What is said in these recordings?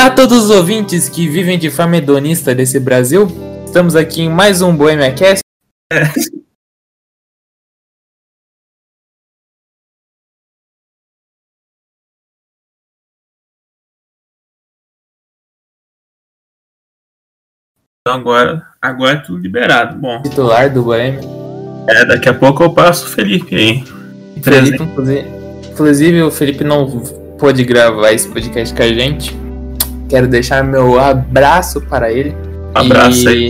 Olá a todos os ouvintes que vivem de forma hedonista desse Brasil. Estamos aqui em mais um Bohemia Cast. Então agora, agora é tudo liberado. Bom, Titular do Bohemia. é, daqui a pouco eu passo o Felipe aí. Felipe, inclusive, inclusive, o Felipe não pôde gravar esse podcast com a gente. Quero deixar meu abraço para ele. Abraço aí.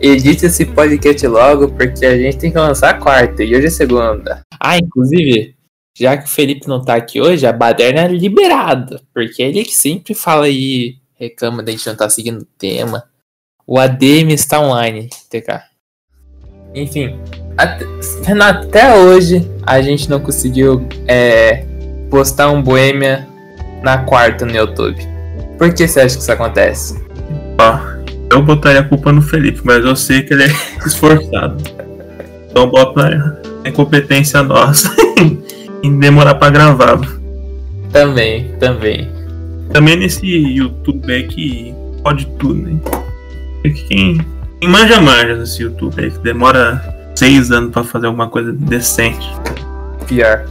Edite esse podcast logo, porque a gente tem que lançar a quarta e hoje é segunda. Ah, inclusive, já que o Felipe não tá aqui hoje, a baderna é liberada. Porque ele que sempre fala aí, reclama da gente não tá seguindo o tema. O ADM está online, TK. Enfim, até, Renato, até hoje a gente não conseguiu é, postar um Boêmia na quarta no YouTube. Por que você acha que isso acontece? Ó, eu botaria a culpa no Felipe, mas eu sei que ele é esforçado. Então eu boto na incompetência nossa em demorar pra gravar. Também, também. Também nesse YouTube aí que pode tudo, né? Quem, quem manja, manja nesse YouTube aí, que demora seis anos pra fazer alguma coisa decente. Pior.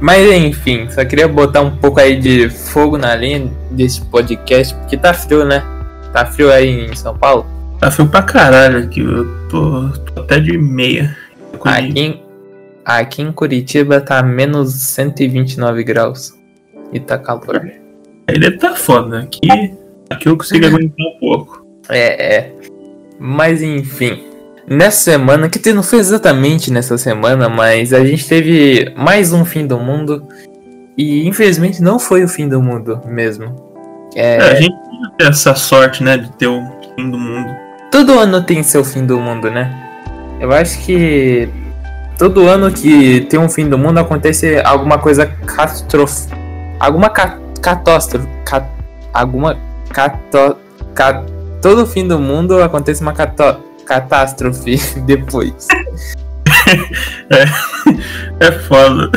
Mas enfim, só queria botar um pouco aí de fogo na linha desse podcast, porque tá frio, né? Tá frio aí em São Paulo? Tá frio pra caralho aqui, eu tô, tô até de meia. Aqui em, aqui em Curitiba tá menos 129 graus. E tá calor. Aí deve tá foda, né? Aqui, aqui eu consigo aguentar um pouco. É, é. Mas enfim. Nessa semana, que não foi exatamente nessa semana, mas a gente teve mais um fim do mundo. E infelizmente não foi o fim do mundo mesmo. É, a gente tem essa sorte, né, de ter o fim do mundo. Todo ano tem seu fim do mundo, né? Eu acho que todo ano que tem um fim do mundo acontece alguma coisa catástrofe. Alguma ca catástrofe. Cat alguma cató. Cat todo fim do mundo acontece uma cató catástrofe depois. é, é foda.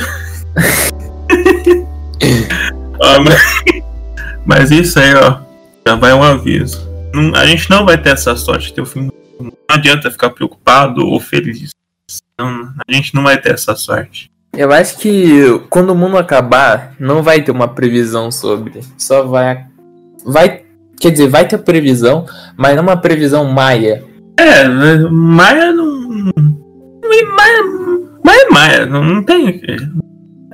ó, mas, mas isso aí, ó, já vai um aviso. Não, a gente não vai ter essa sorte de ter o fim do mundo. Não adianta ficar preocupado ou feliz. Não, a gente não vai ter essa sorte. Eu acho que quando o mundo acabar, não vai ter uma previsão sobre. Só vai. Vai. Quer dizer, vai ter previsão, mas não uma previsão maia. É, Maia não. Maia, Maia é Maia, não, tem.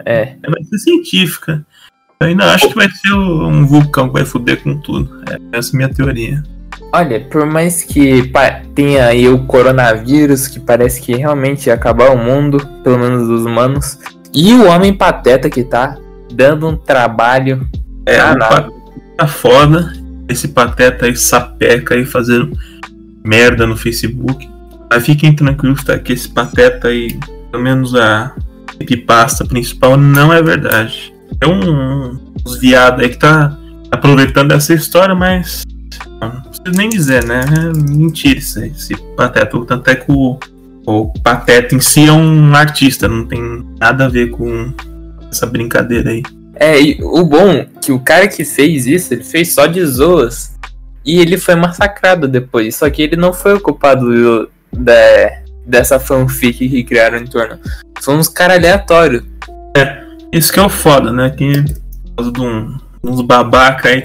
É. Vai ser científica. Eu ainda acho que vai ser um vulcão que vai foder com tudo. É, essa é a minha teoria. Olha, por mais que tenha aí o coronavírus, que parece que realmente ia acabar o mundo, pelo menos dos humanos, e o homem pateta que tá dando um trabalho. É, tá foda. Esse pateta aí sapeca aí fazendo merda no Facebook. Mas fiquem tranquilos, tá? Que esse pateta aí, pelo menos a pasta principal, não é verdade. É um, uns viados aí que tá aproveitando essa história, mas não preciso nem dizer, né? É mentira isso aí, esse pateta. Tanto é que o, o pateta em si é um artista, não tem nada a ver com essa brincadeira aí. É, e o bom é que o cara que fez isso, ele fez só de zoas. E ele foi massacrado depois. Só que ele não foi o culpado de, dessa fanfic que criaram em torno. Foi uns caras aleatórios. É, isso que é o foda, né? Que por causa de um, uns babaca aí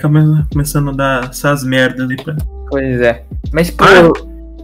começando a dar essas merdas ali pra. Pois é. Mas, tipo, ah. eu,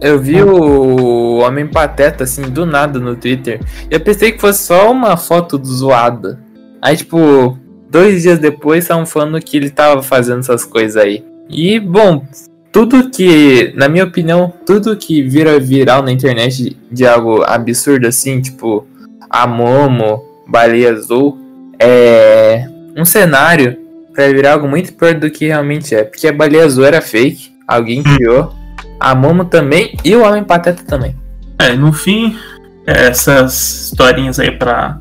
eu vi o Homem Pateta, assim, do nada no Twitter. Eu pensei que fosse só uma foto zoada. Aí, tipo, dois dias depois estavam falando que ele tava fazendo essas coisas aí. E, bom, tudo que, na minha opinião, tudo que vira viral na internet de algo absurdo assim, tipo a Momo, Baleia Azul, é um cenário para virar algo muito pior do que realmente é. Porque a Baleia Azul era fake, alguém criou, a Momo também e o Homem Pateta também. É, no fim, essas historinhas aí pra,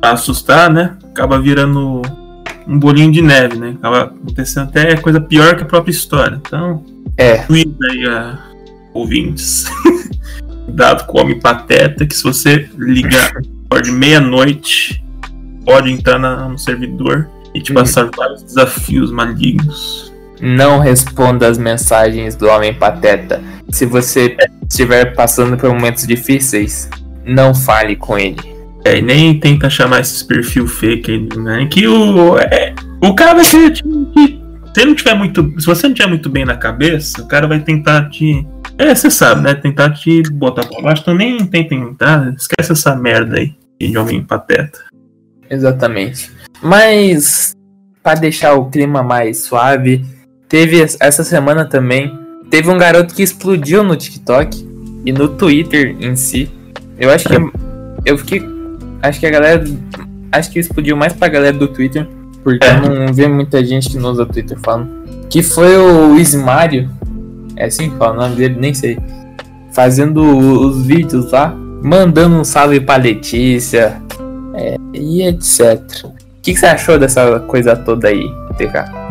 pra assustar, né? Acaba virando um bolinho de neve, né? Acaba acontecendo até coisa pior que a própria história. Então, é. cuida aí a ouvintes. Cuidado com o homem pateta, que se você ligar de meia-noite, pode entrar na, no servidor e te passar vários desafios malignos. Não responda as mensagens do Homem Pateta. Se você estiver passando por momentos difíceis, não fale com ele. É, e nem tenta chamar esses perfil fake né? Que o. É, o cara vai ser. Que, se não tiver muito. Se você não tiver muito bem na cabeça, o cara vai tentar te. É, você sabe, né? Tentar te botar pra baixo. Então nem tenta tentar. Esquece essa merda aí de homem pateta. Exatamente. Mas, para deixar o clima mais suave, teve essa semana também. Teve um garoto que explodiu no TikTok e no Twitter em si. Eu acho que. Eu fiquei. Acho que a galera. Acho que explodiu mais pra galera do Twitter. Porque É. eu não vi muita gente que não usa Twitter falando. Que foi o Ismário. É assim que fala o nome dele? Nem sei. Fazendo os vídeos lá. Mandando um salve pra Letícia. é, e etc. O que, que você achou dessa coisa toda aí, TK?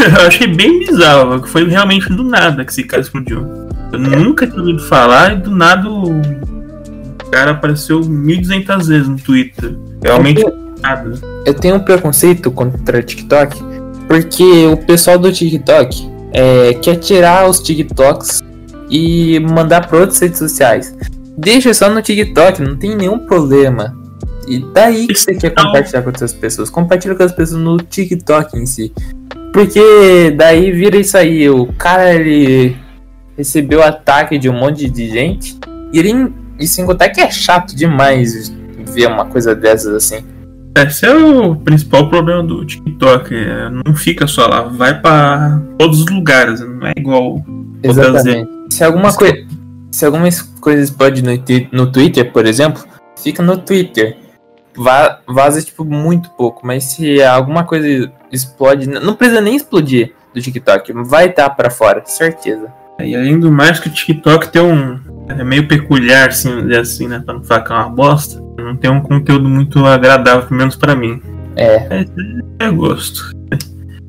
Eu achei bem bizarro, que foi realmente do nada que esse cara explodiu. Eu nunca tinha ouvido falar e do nada o cara apareceu 1.200 vezes no Twitter. Realmente nada. eu tenho um preconceito contra TikTok porque o pessoal do TikTok é, quer tirar os TikToks e mandar para outras redes sociais. Deixa só no TikTok, não tem nenhum problema. E daí que você quer Não. compartilhar com outras pessoas. Compartilha com as pessoas no TikTok em si. Porque daí vira isso aí. O cara ele recebeu ataque de um monte de gente. E ele. E sem contar que é chato demais ver uma coisa dessas assim. Esse é o principal problema do TikTok. é, não fica só lá, vai pra todos os lugares. Não é igual. Exatamente. Se alguma coisa. Se algumas coisas explodem no, no Twitter, por exemplo, fica no Twitter. Va- vaza, tipo, muito pouco. Mas se alguma coisa explode. Não precisa nem explodir do TikTok. Vai estar pra fora, certeza. E além do mais que o TikTok tem um. É meio peculiar, assim, assim, né? Pra não falar que é uma bosta. Não tem um conteúdo muito agradável, pelo menos pra mim. É. É, é gosto.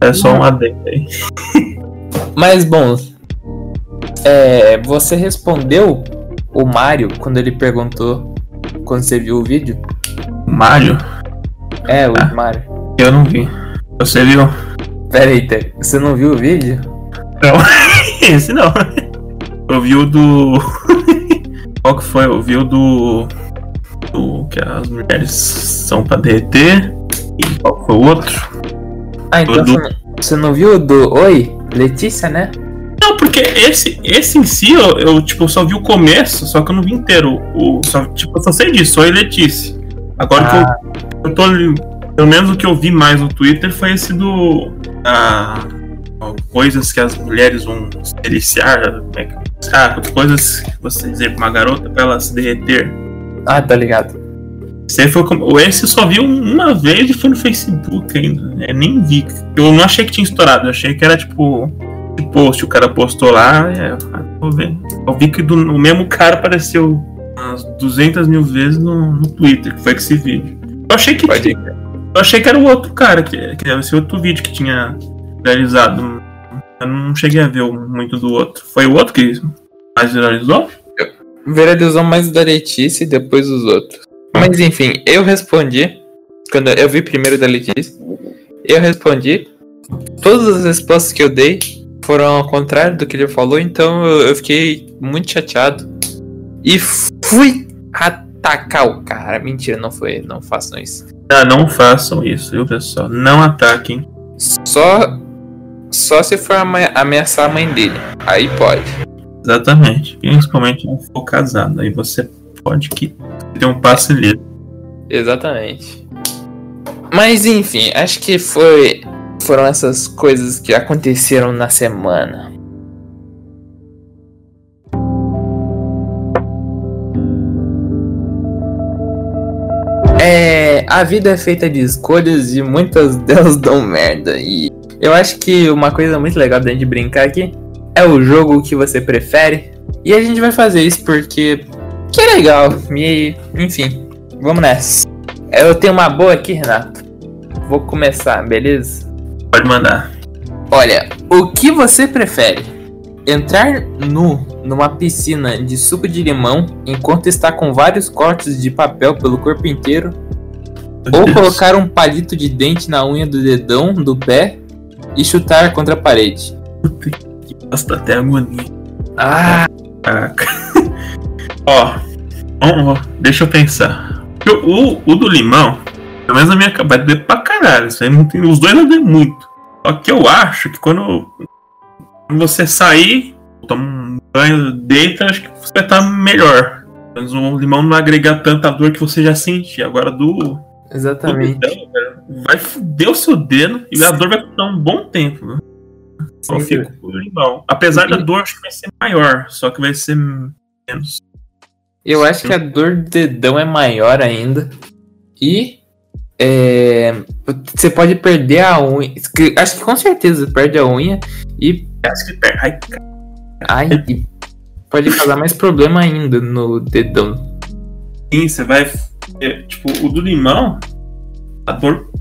É só um adendo aí. Mas bom. É, você respondeu o Mario quando ele perguntou. Quando você viu o vídeo? Mario, É, o Ah. Mario. eu não vi. Você viu? Pera aí, Té, você não viu o vídeo? Esse não. Eu vi o do. Qual que foi? Eu vi o do. Do que as mulheres são pra derreter. E qual que foi o outro? Ah, então Do- você, não, não viu o do Oi? Letícia, né? Não, porque esse, esse em si, eu, eu, tipo, só vi o começo, só que eu não vi inteiro. O, só, tipo, eu só sei disso, e Letícia. Agora que Ah. eu, eu tô. Pelo menos o que eu vi mais no Twitter foi esse do. Ah, coisas que as mulheres vão se deliciar. Como é que, ah, coisas que você dizer pra uma garota pra ela se derreter. Ah, tá ligado. Esse, foi, como- esse eu só vi um- uma vez e foi no Facebook ainda. né? Nem vi. Eu não achei que tinha estourado, eu achei que era tipo. De post, o cara postou lá. É, vou ver. Eu vi que do, o mesmo cara apareceu umas 200 mil vezes no, no Twitter, que foi esse vídeo. Eu achei que Pode tinha- Eu achei que era o outro cara, que, que era esse outro vídeo que tinha viralizado. Eu não cheguei a ver muito do outro. Foi o outro que mais viralizou? Viralizou mais o da Letícia e depois os outros. Mas enfim, eu respondi. Quando eu vi primeiro da Letícia, eu respondi. Todas as respostas que eu dei foram ao contrário do que ele falou, então eu, eu fiquei muito chateado. E fui atacar o cara. Mentira, não foi. Não façam isso. Ah, não façam isso, viu, pessoal? Não ataquem. Só. Só se for ameaçar a mãe dele. Aí pode. Exatamente. Principalmente se for casado. Aí você pode que ter um passe livre. Exatamente. Mas enfim, acho que foi foram essas coisas que aconteceram na semana. É, a vida é feita de escolhas e muitas delas dão merda. E eu acho que uma coisa muito legal da gente brincar aqui é o jogo que você prefere. E a gente vai fazer isso porque que é legal. E, enfim, vamos nessa. Eu tenho uma boa aqui, Renato. Vou começar, beleza? Pode mandar. Olha, o que você prefere? Entrar nu numa piscina de suco de limão enquanto está com vários cortes de papel pelo corpo inteiro? Ou colocar um palito de dente na unha do dedão do pé e chutar contra a parede. Puta que bosta, até agonia. Ah, Caraca. ó, ó, deixa eu pensar. O, o, o do limão, pelo menos na minha cabeça, doer pra caralho. Isso aí não tem, os dois não doem muito. Só que eu acho que quando, quando você sair, toma um banho, deita, acho que você vai estar melhor. Mas o limão não agrega tanta dor que você já sentia. Agora do exatamente. dedão, velho, vai fuder o seu dedo e a dor vai dar um bom tempo. Né? Eu fico. Apesar da dor, acho que vai ser maior, só que vai ser menos. Eu acho que a dor do dedão é maior ainda. E é, você pode perder a unha. Acho que com certeza perde a unha e Acho que per- Ai, cara, ai, pode causar mais problema ainda no dedão. sim, você vai. É, tipo, o do limão, a dor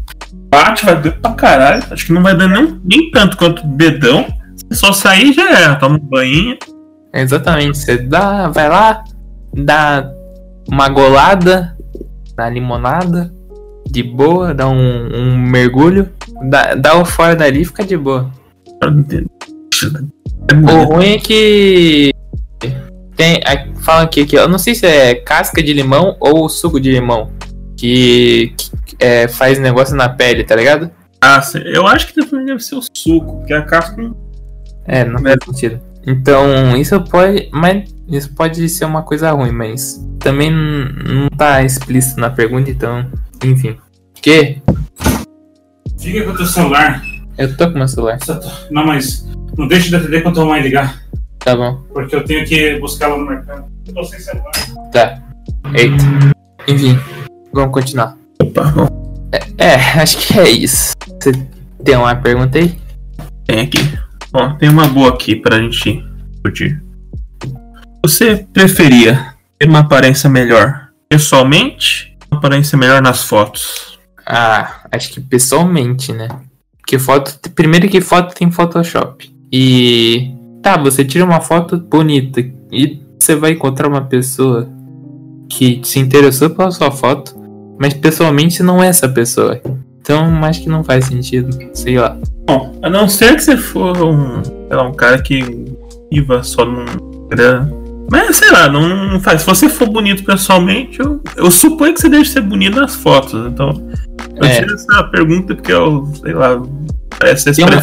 bate, vai doer pra caralho. Acho que não vai dar nem, nem tanto quanto o dedão. Se só sair já é, toma um banho. Exatamente, você dá, vai lá, dá uma golada na limonada, de boa, dá um, um mergulho, dá, dá o fora dali e fica de boa. O ruim é que tem, a- falam aqui que eu não sei se é casca de limão ou suco de limão que, que, é, faz negócio na pele, tá ligado? Ah, eu acho que deve ser o suco, porque a casca. É, não faz sentido. Então, isso pode, mas isso pode ser uma coisa ruim, mas também não tá explícito na pergunta, então, enfim. Que? Fica com o teu celular. Eu tô com meu celular, Não, mas não deixe de atender quando tua mãe ligar. Tá bom. Porque eu tenho que buscá-la no mercado. Eu tô sem celular. Tá. Eita. Enfim, vamos continuar. Opa, bom, É, acho que é isso. Você tem uma pergunta aí? tem aqui. Ó, tem uma boa aqui pra gente discutir. Você preferia ter uma aparência melhor pessoalmente ou uma aparência melhor nas fotos? Ah, acho que pessoalmente, né? Porque foto. Primeiro que foto tem Photoshop. E. Tá, você tira uma foto bonita e você vai encontrar uma pessoa que se interessou pela sua foto, mas pessoalmente não é essa pessoa. Então acho que não faz sentido. Sei lá. Bom, a não ser que você for um, sei lá, um cara que viva só num Instagram. Mas sei lá, não, não faz. Se você for bonito pessoalmente, eu, eu suponho que você deve ser bonito nas fotos. Então, eu É. tiro essa pergunta porque eu, sei lá, parece que você Tem uma-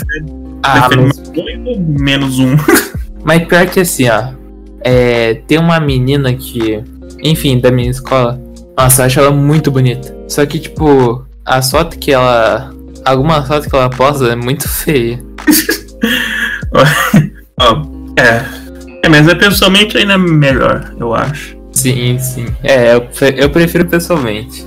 Ah, prefere mais dois ou menos um. mas pior que assim, ó. É, tem uma menina que. Enfim, da minha escola. Nossa, eu acho ela muito bonita. Só que, tipo, a foto que ela. Alguma foto que ela posta é muito feia. Ó, é. É, mas é pessoalmente ainda melhor, eu acho. Sim, sim. É, eu, eu prefiro pessoalmente.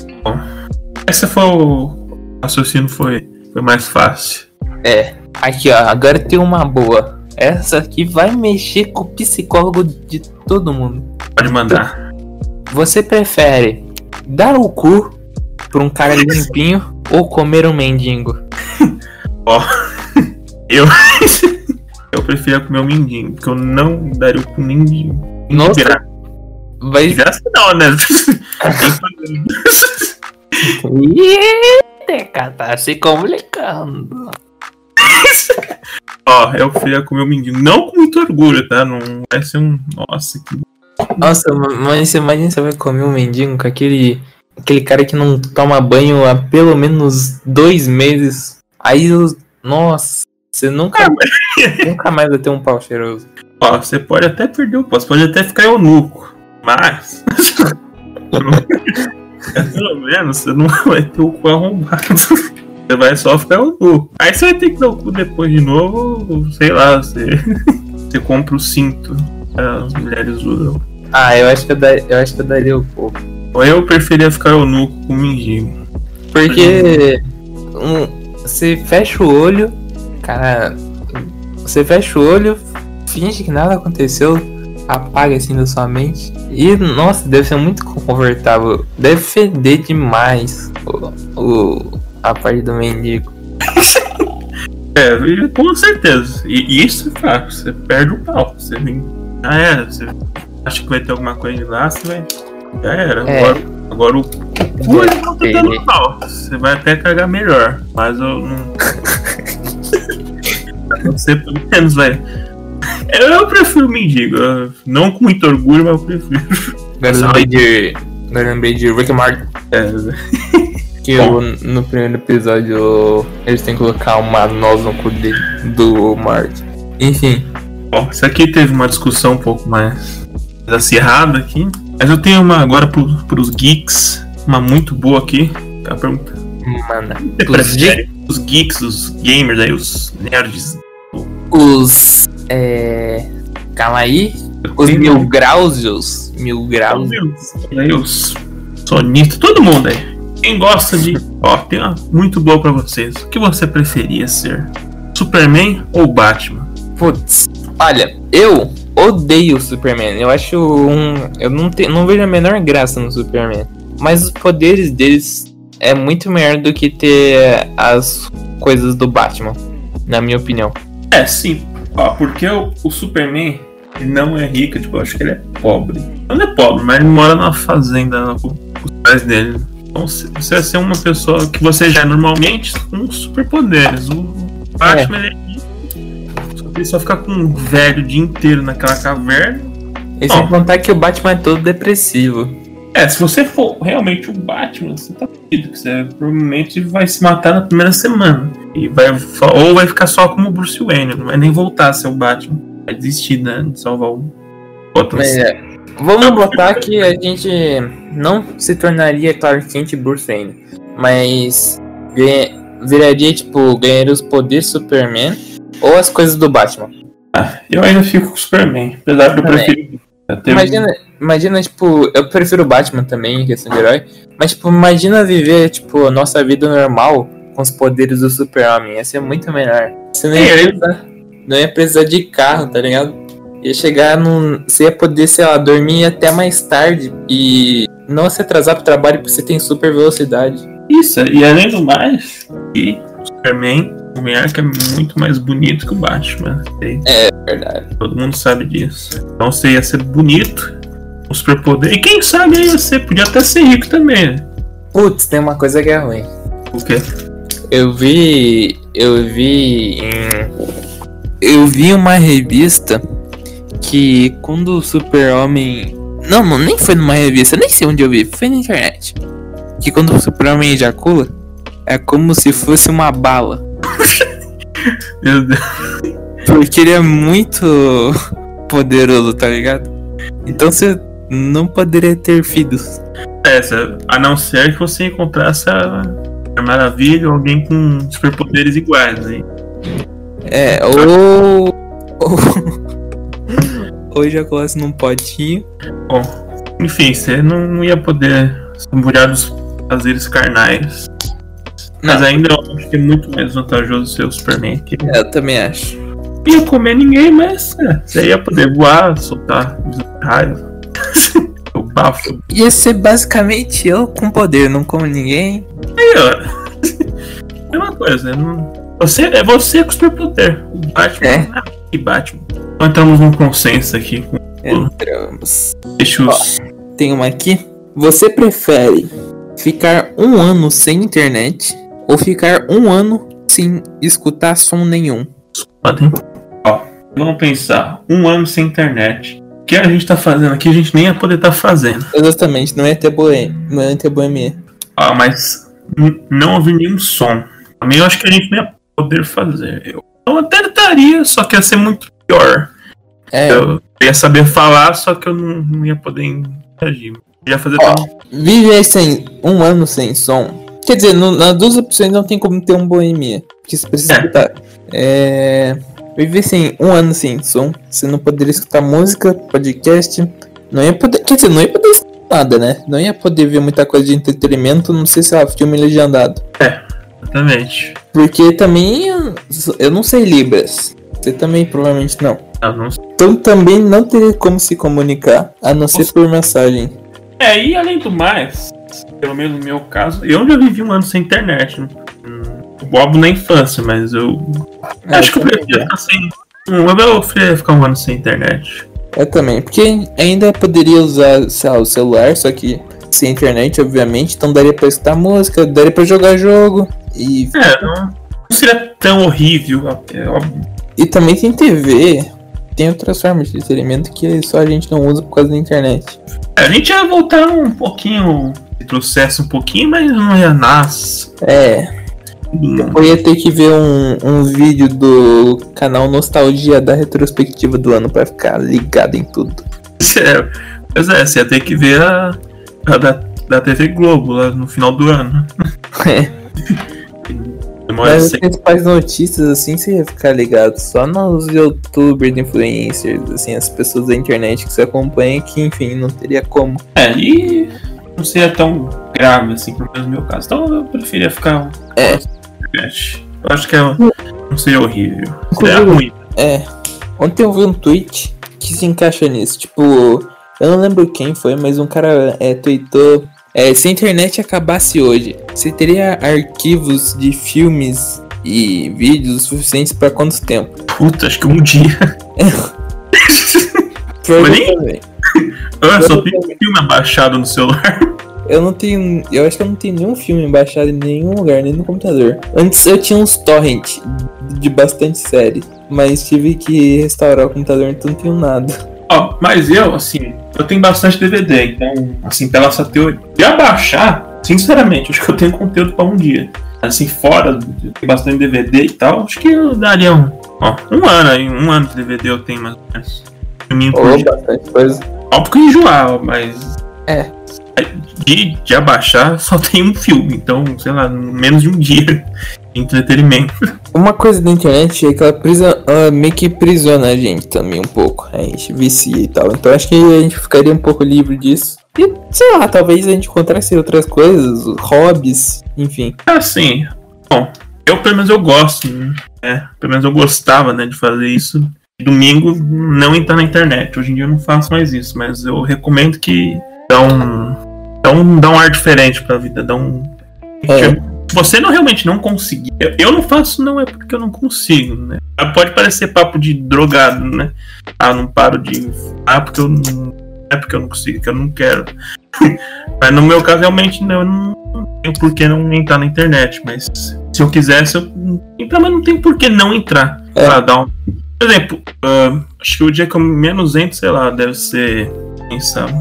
Esse foi o raciocínio foi, foi mais fácil. É. Aqui, ó. Agora tem uma boa. Essa aqui vai mexer com o psicólogo de todo mundo. Pode mandar. Você prefere dar o cu pra um cara limpinho ou comer um mendigo? Eu. eu preferia comer o mindinho, porque eu não daria o cu ninguém. Nossa. De graça, Vai. de graça não, né? Eita, tá se complicando. Ó, eu preferia comer o mindinho. Não com muito orgulho, tá? Não vai ser um. Nossa, que. Nossa, ma- mas você imagina você vai comer um mendigo com aquele. Aquele cara que não toma banho há pelo menos dois meses. Aí os. Nossa, você nunca, nunca mais vai ter um pau cheiroso. Ó, você pode até perder o pó, você pode até ficar eunuco. Mas. pelo menos você não vai ter o cu arrombado. Você vai só ficar eunuco. Aí você vai ter que dar o cu depois de novo, ou sei lá, você. Você compra o cinto. As mulheres usam. Ah, eu acho que eu, dar, eu acho que eu daria o. Ou eu preferia ficar eunuco com o mendigo. Porque um, você fecha o olho, cara. Você fecha o olho, finge que nada aconteceu, apaga assim da sua mente. E nossa, deve ser muito confortável. Deve feder demais o, o- a parte do mendigo. É, com certeza. E, isso é fato, você perde o pau. Você vem. Ah, é, você acha que vai ter alguma coisa de lá, você vai. Já era. É. Agora, agora o Hoje não tá dando mal. Você vai até cagar melhor. Mas eu não. Você pelo menos vai. Eu, prefiro mendigo. Não com muito orgulho, mas eu prefiro. Agora eu lembrei de. Agora eu lembrei de Rick Morty. É, Que Bom. o- no primeiro episódio eles têm que colocar uma noz no cu dele, do Marty. Enfim, Bom, isso aqui teve uma discussão um pouco mais acirrada aqui. Mas eu tenho uma agora pro, pros geeks. Uma muito boa aqui. A pergunta. mano. Você Os Os geeks, os gamers aí, os nerds. Os. É. Calma aí. Os mil grausios. Mil graus. Aí os sonistas, todo mundo aí. Quem gosta de. Ó, tem uma muito boa pra vocês. O que você preferia ser? Superman ou Batman? Putz. Olha, eu odeio o Superman. Eu acho um. Eu não, te, não vejo a menor graça no Superman. Mas os poderes deles é muito melhor do que ter as coisas do Batman. Na minha opinião. É, sim. Ó, porque o, o Superman ele não é rico, tipo, eu acho que ele é pobre. Ele Não é pobre, mas ele mora numa fazenda com os pais dele. Então você vai ser uma pessoa que você já é normalmente com superpoderes. O Batman é ele só fica com um velho o dia inteiro naquela caverna. E sem contar que o Batman é todo depressivo. É, se você for realmente o Batman, você tá que Você provavelmente vai se matar na primeira semana. E vai, ou vai ficar só como o Bruce Wayne, não vai nem voltar a ser o Batman. Vai desistir né, de salvar o outro. É, vamos botar que a gente não se tornaria Clark Kent e Bruce Wayne. Mas viraria, tipo, ganharia os poderes do Superman ou as coisas do Batman. Eu ainda fico com o Superman, apesar de eu preferir. ter- Imagina, imagina, tipo, eu prefiro o Batman também, em questão de herói. Mas, tipo, imagina viver, tipo, a nossa vida normal com os poderes do Super-Homem. Ia ser muito melhor. Você não ia, É, ele- precisar, não ia precisar de carro, tá ligado? Ia chegar num. Você ia poder, sei lá, dormir até mais tarde e não se atrasar pro trabalho porque você tem super velocidade. Isso, e além do mais, e o Superman, o Homem-Aranha é muito mais bonito que o Batman. E Verdade. todo mundo sabe disso. Então você ia ser bonito, um superpoder. E quem sabe ia ser, podia até ser rico também. né? Putz, tem uma coisa que é ruim. O quê? Eu vi. Eu vi. Eu vi uma revista que quando o Super-Homem. Não, não, nem foi numa revista, nem sei onde eu vi, foi na internet. Que quando o Super-Homem ejacula, é como se fosse uma bala. Meu Deus. Porque ele é muito poderoso, tá ligado? Então você não poderia ter filhos. Essa, a não ser que você encontrasse a, Maravilha ou alguém com superpoderes iguais. Aí. É, ou. Ou, ou ejaculasse num potinho. Bom, enfim, você não, ia poder livrar dos prazeres carnais. Mas ainda eu acho que é muito mais vantajoso ser o Superman. Que É, eu também acho. ia comer ninguém, mas é, você ia poder voar, soltar raio. o bafo. Ia ser basicamente eu com poder, não como ninguém. Aí, ó. Mesma coisa. Não... Você, é você com superpoder. O Batman. É. Ah, que Batman. Então entramos num consenso aqui. Entramos. Deixa os. Tem uma aqui. Você prefere ficar um ano sem internet ou ficar um ano sem escutar som nenhum? Podem. Ó, vamos pensar. Um ano sem internet. O que a gente tá fazendo aqui, a gente nem ia poder estar fazendo. Exatamente, não ia ter boêmia. Não ia ter boêmia. Ó, mas não ouvir nenhum som. Também eu acho que a gente não ia poder fazer. Eu, eu até estaria, só que ia ser muito pior. É, Eu ia saber falar, só que eu não, não ia poder interagir. Ia fazer Ó. viver sem um ano sem som. Quer dizer, no, nas duas opções não tem como ter um boêmia. Porque você precisa É. escutar. É. Viver sem um ano sem som. Você não poderia escutar música, podcast. Não ia poder. Quer dizer, não ia poder escutar nada, né? Não ia poder ver muita coisa de entretenimento, não sei se lá, filme legendado. Exatamente. Porque também eu, eu não sei Libras. Você também provavelmente não. Eu não sei. Então também não teria como se comunicar, a não ser por mensagem. É, e além do mais, pelo menos no meu caso, eu já vivi um ano sem internet. Hum, O Bob na infância, mas eu. É, acho que eu preferia né? ficar sem. Hum, Eu ficar um ano sem internet. Eu também, porque ainda poderia usar sei lá, o celular, só que sem internet, obviamente, então daria pra escutar música, daria pra jogar jogo. E, É, não, seria tão horrível. É óbvio. e também tem TV, tem outras formas de entretenimento que só a gente não usa por causa da internet. É, a gente ia voltar um pouquinho, retrocesso um pouquinho, mas não ia nascer. É, eu ia ter que ver um, um vídeo do canal Nostalgia da retrospectiva do ano pra ficar ligado em tudo. É, pois é, você ia ter que ver a, a da, da TV Globo lá no final do ano. É. Demora Mas as sempre. principais notícias, assim, você ia ficar ligado só nos youtubers, influencers, assim, as pessoas da internet que você acompanha, que enfim, não teria como. É, e não seria tão grave assim, pelo menos no meu caso. Então eu preferia ficar. É. Eu acho que é, não seria horrível. Seria ruim. É. Ontem eu vi um tweet que se encaixa nisso. Tipo, eu não lembro quem foi, mas um cara é, tweetou. É, se a internet acabasse hoje, você teria arquivos de filmes e vídeos suficientes pra quanto tempo? Puta, acho que um dia. Provavelmente. Eu só tenho filme abaixado no celular. Eu não tenho. Eu acho que eu não tenho nenhum filme baixado em nenhum lugar, nem no computador. Antes eu tinha uns torrent de bastante série. Mas tive que restaurar o computador, então não tenho nada. Ó, mas eu, assim, eu tenho bastante DVD, então, assim, pela essa teoria. De abaixar, sinceramente, acho que eu tenho conteúdo pra um dia. Assim, fora, ter bastante DVD e tal, acho que eu daria um. Ó, um ano aí, um ano de DVD eu tenho mais ou menos. Filminho por dia. bastante coisa. Óbvio que eu enjoar, mas. É. De, de abaixar, só tem um filme, então, sei lá, menos de um dia entretenimento. Uma coisa da internet é que ela, prisa, ela meio que prisiona a gente também um pouco. A gente vicia e tal. Então acho que a gente ficaria um pouco livre disso. E, sei lá, talvez a gente encontrasse outras coisas, hobbies, enfim. Assim, bom, eu pelo menos eu gosto, né? Pelo menos eu gostava, né, de fazer isso. Domingo não entrar na internet. Hoje em dia eu não faço mais isso, mas eu recomendo que dá um, dá um, dá um ar diferente pra vida, dá um. É. Você não realmente não conseguir, eu, eu não faço não é porque eu não consigo, né? Pode parecer papo de drogado, né? Ah, não paro de, ah, porque eu não, é porque eu não consigo, que eu não quero. mas no meu caso realmente não, eu não tenho por que não entrar na internet, mas se eu quisesse, eu então, mas não tem por que não entrar. É. Ah, dá um- Por exemplo, ah, acho que o dia que eu menos entro, sei lá, deve ser. Quem sabe?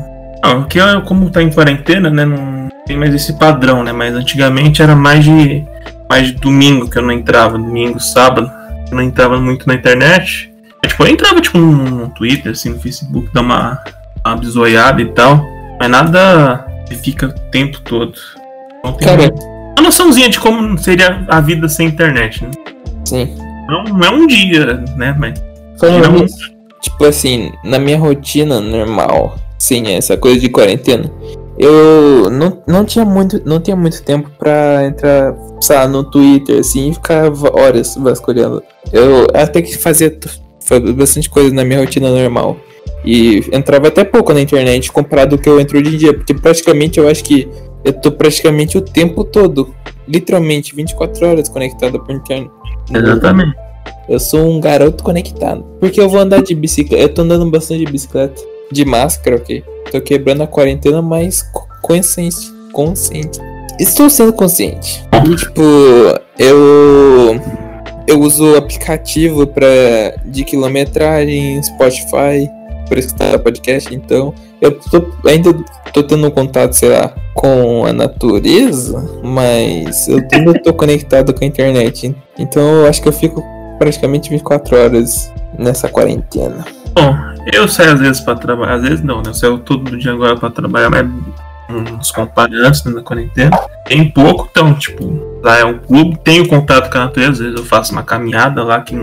Não, porque eu, como tá em quarentena, né? Não tem mais esse padrão, né? Mas antigamente era mais de. Mais de domingo que eu não entrava, domingo, sábado. Eu não entrava muito na internet. Mas, tipo, eu entrava tipo no Twitter, assim, no Facebook, dar uma, uma bisoiada e tal. Mas nada que fica o tempo todo. Então, tem Cara, uma noçãozinha de como seria a vida sem internet, né? sim. Não, não é um dia, né? Mas Falando Não. nisso, tipo assim, na minha rotina normal, sem essa coisa de quarentena, eu não, não tinha muito não tinha muito tempo pra entrar, lá, no Twitter assim e ficar horas vasculhando. Eu até que fazia bastante coisa na minha rotina normal. E entrava até pouco na internet comparado ao que eu entro hoje em dia, porque praticamente eu acho que eu tô praticamente o tempo todo, literalmente 24 horas conectado por internet. exatamente. Eu sou um garoto conectado. Porque eu vou andar de bicicleta. Eu tô andando bastante de bicicleta. De máscara, ok? Tô quebrando a quarentena, mas co- consciente. Consciente. Estou sendo consciente. E, tipo, eu. Eu uso aplicativo pra, de quilometragem, Spotify, pra escutar podcast, então. Eu tô, ainda tô tendo contato, sei lá, com a natureza, mas eu ainda tô conectado com a internet. Então eu acho que eu fico praticamente 24 horas nessa quarentena. Bom, eu saio às vezes pra trabalhar, às vezes não, né? Eu saio todo dia agora pra trabalhar, mas uns comparantes né, na quarentena. Tem pouco, então, tipo, lá é um clube, tenho contato com a natureza, às vezes eu faço uma caminhada lá que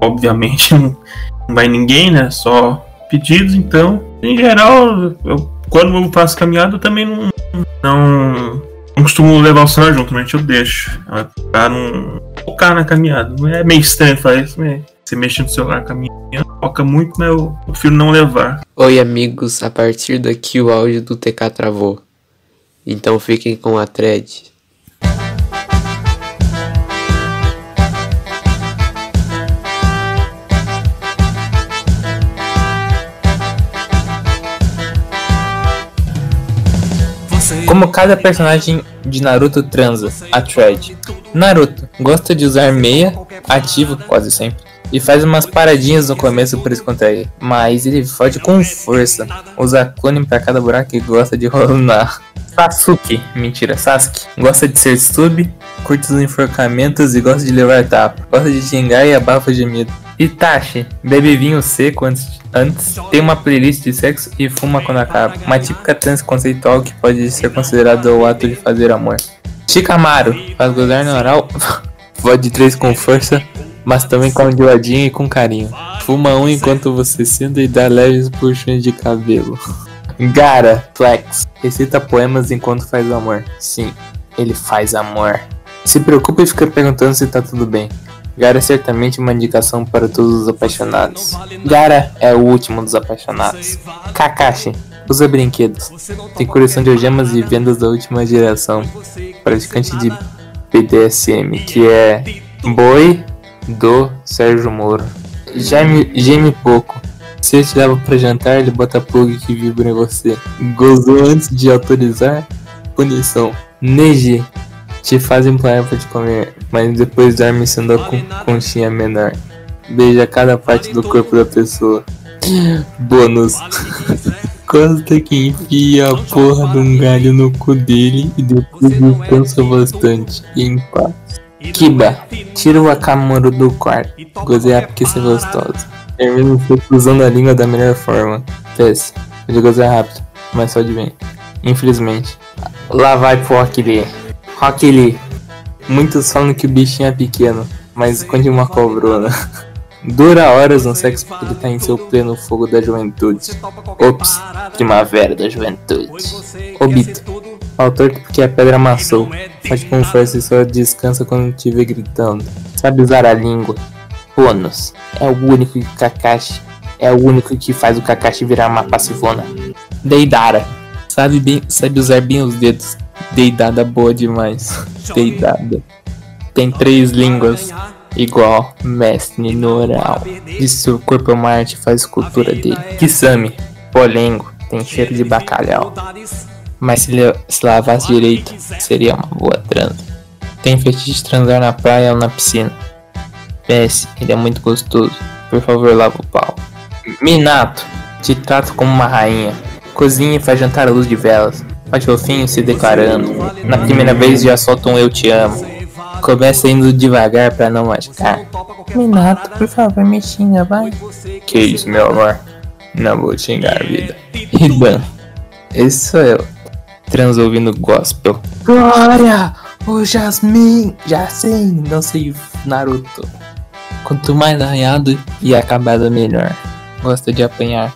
obviamente não, não vai ninguém, né? Só pedidos, então. Em geral, eu, quando eu faço caminhada, eu também não, não, não costumo levar o celular junto, normalmente eu deixo. é Pra não focar na caminhada. É meio estranho fazer isso, né? Você mexe no celular caminhando, foca muito, mas eu prefiro não levar. Oi, amigos. A partir daqui o áudio do TK travou. Então fiquem com a thread. Como cada personagem de Naruto transa, a thread. Naruto gosta de usar meia, ativo quase sempre, e faz umas paradinhas no começo pra descontrair, mas ele fode com força, usa clone pra cada buraco e gosta de rolar. Sasuke, mentira, Sasuke, gosta de ser sub, curte os enforcamentos e gosta de levar tapa, gosta de xingar e abafa gemido. Itachi, bebe vinho seco antes, antes, tem uma playlist de sexo e fuma quando acaba. Uma típica trans conceitual que pode ser considerada o ato de fazer amor. Shikamaru, faz gozar no oral, fode três com força, mas também com de ladinho e com carinho. Fuma um enquanto você senta e dá leves puxões de cabelo. Gara, flex, recita poemas enquanto faz amor. Sim, ele faz amor. Se preocupa e fica perguntando se tá tudo bem. Gara é certamente uma indicação para todos os apaixonados. Gara é o último dos apaixonados. Kakashi usa brinquedos. Tem coleção de algemas e vendas da última geração. Praticante de BDSM, que é Boi do Sérgio Moro. Geme, geme pouco. Se te leva pra jantar, ele bota plug que vibra em você. Gozou antes de autorizar? Punição. Neji te fazem planear pra te comer, mas depois dorme sendo a con- conchinha menor. Beija cada parte do corpo da pessoa. Bônus. Costa que enfia a porra de um galho no cu dele e depois descansa bastante. Em paz. Kiba, tira o Akamuro do quarto. Gozear porque você é gostosa. Termina você usando a língua da melhor forma. Tess, pode gozar rápido, mas só de bem. Infelizmente. Lá vai pro Rock Lee. Rock Lee. Muitos falam que o bichinho é pequeno, mas conte uma cobrona. Dura horas no sexo porque ele tá em seu pleno fogo da juventude. Ops, primavera da juventude. Obito, autor porque a pedra amassou. Com força e só descansa quando vê gritando. Sabe usar a língua. Bônus, é o único que Kakashi. É o único que faz o Kakashi virar uma passivona. Deidara, sabe, bem, sabe usar bem os dedos. Deidada boa demais. Deidada. Tem três línguas. Igual mestre no oral. Seu corpo é uma arte faz escultura dele. Kisame, polengo, tem cheiro de bacalhau. Mas se, se lavasse direito, seria uma boa transa. Tem fetiche de transar na praia ou na piscina. PS, ele é muito gostoso. Por favor, lava o pau. Minato, te trato como uma rainha. Cozinha e faz jantar à luz de velas. Faz fofinho se declarando. Na primeira vez já solta um eu te amo. Começa indo devagar pra não machucar. Minato, por favor, me xinga, vai. Que isso, meu amor? Não vou xingar a vida. Riban, esse sou eu. Trans ouvindo gospel. Glória! O Jasmine! Jasmine! Não sei Naruto. Quanto mais arranhado e acabado, melhor. Gosta de apanhar.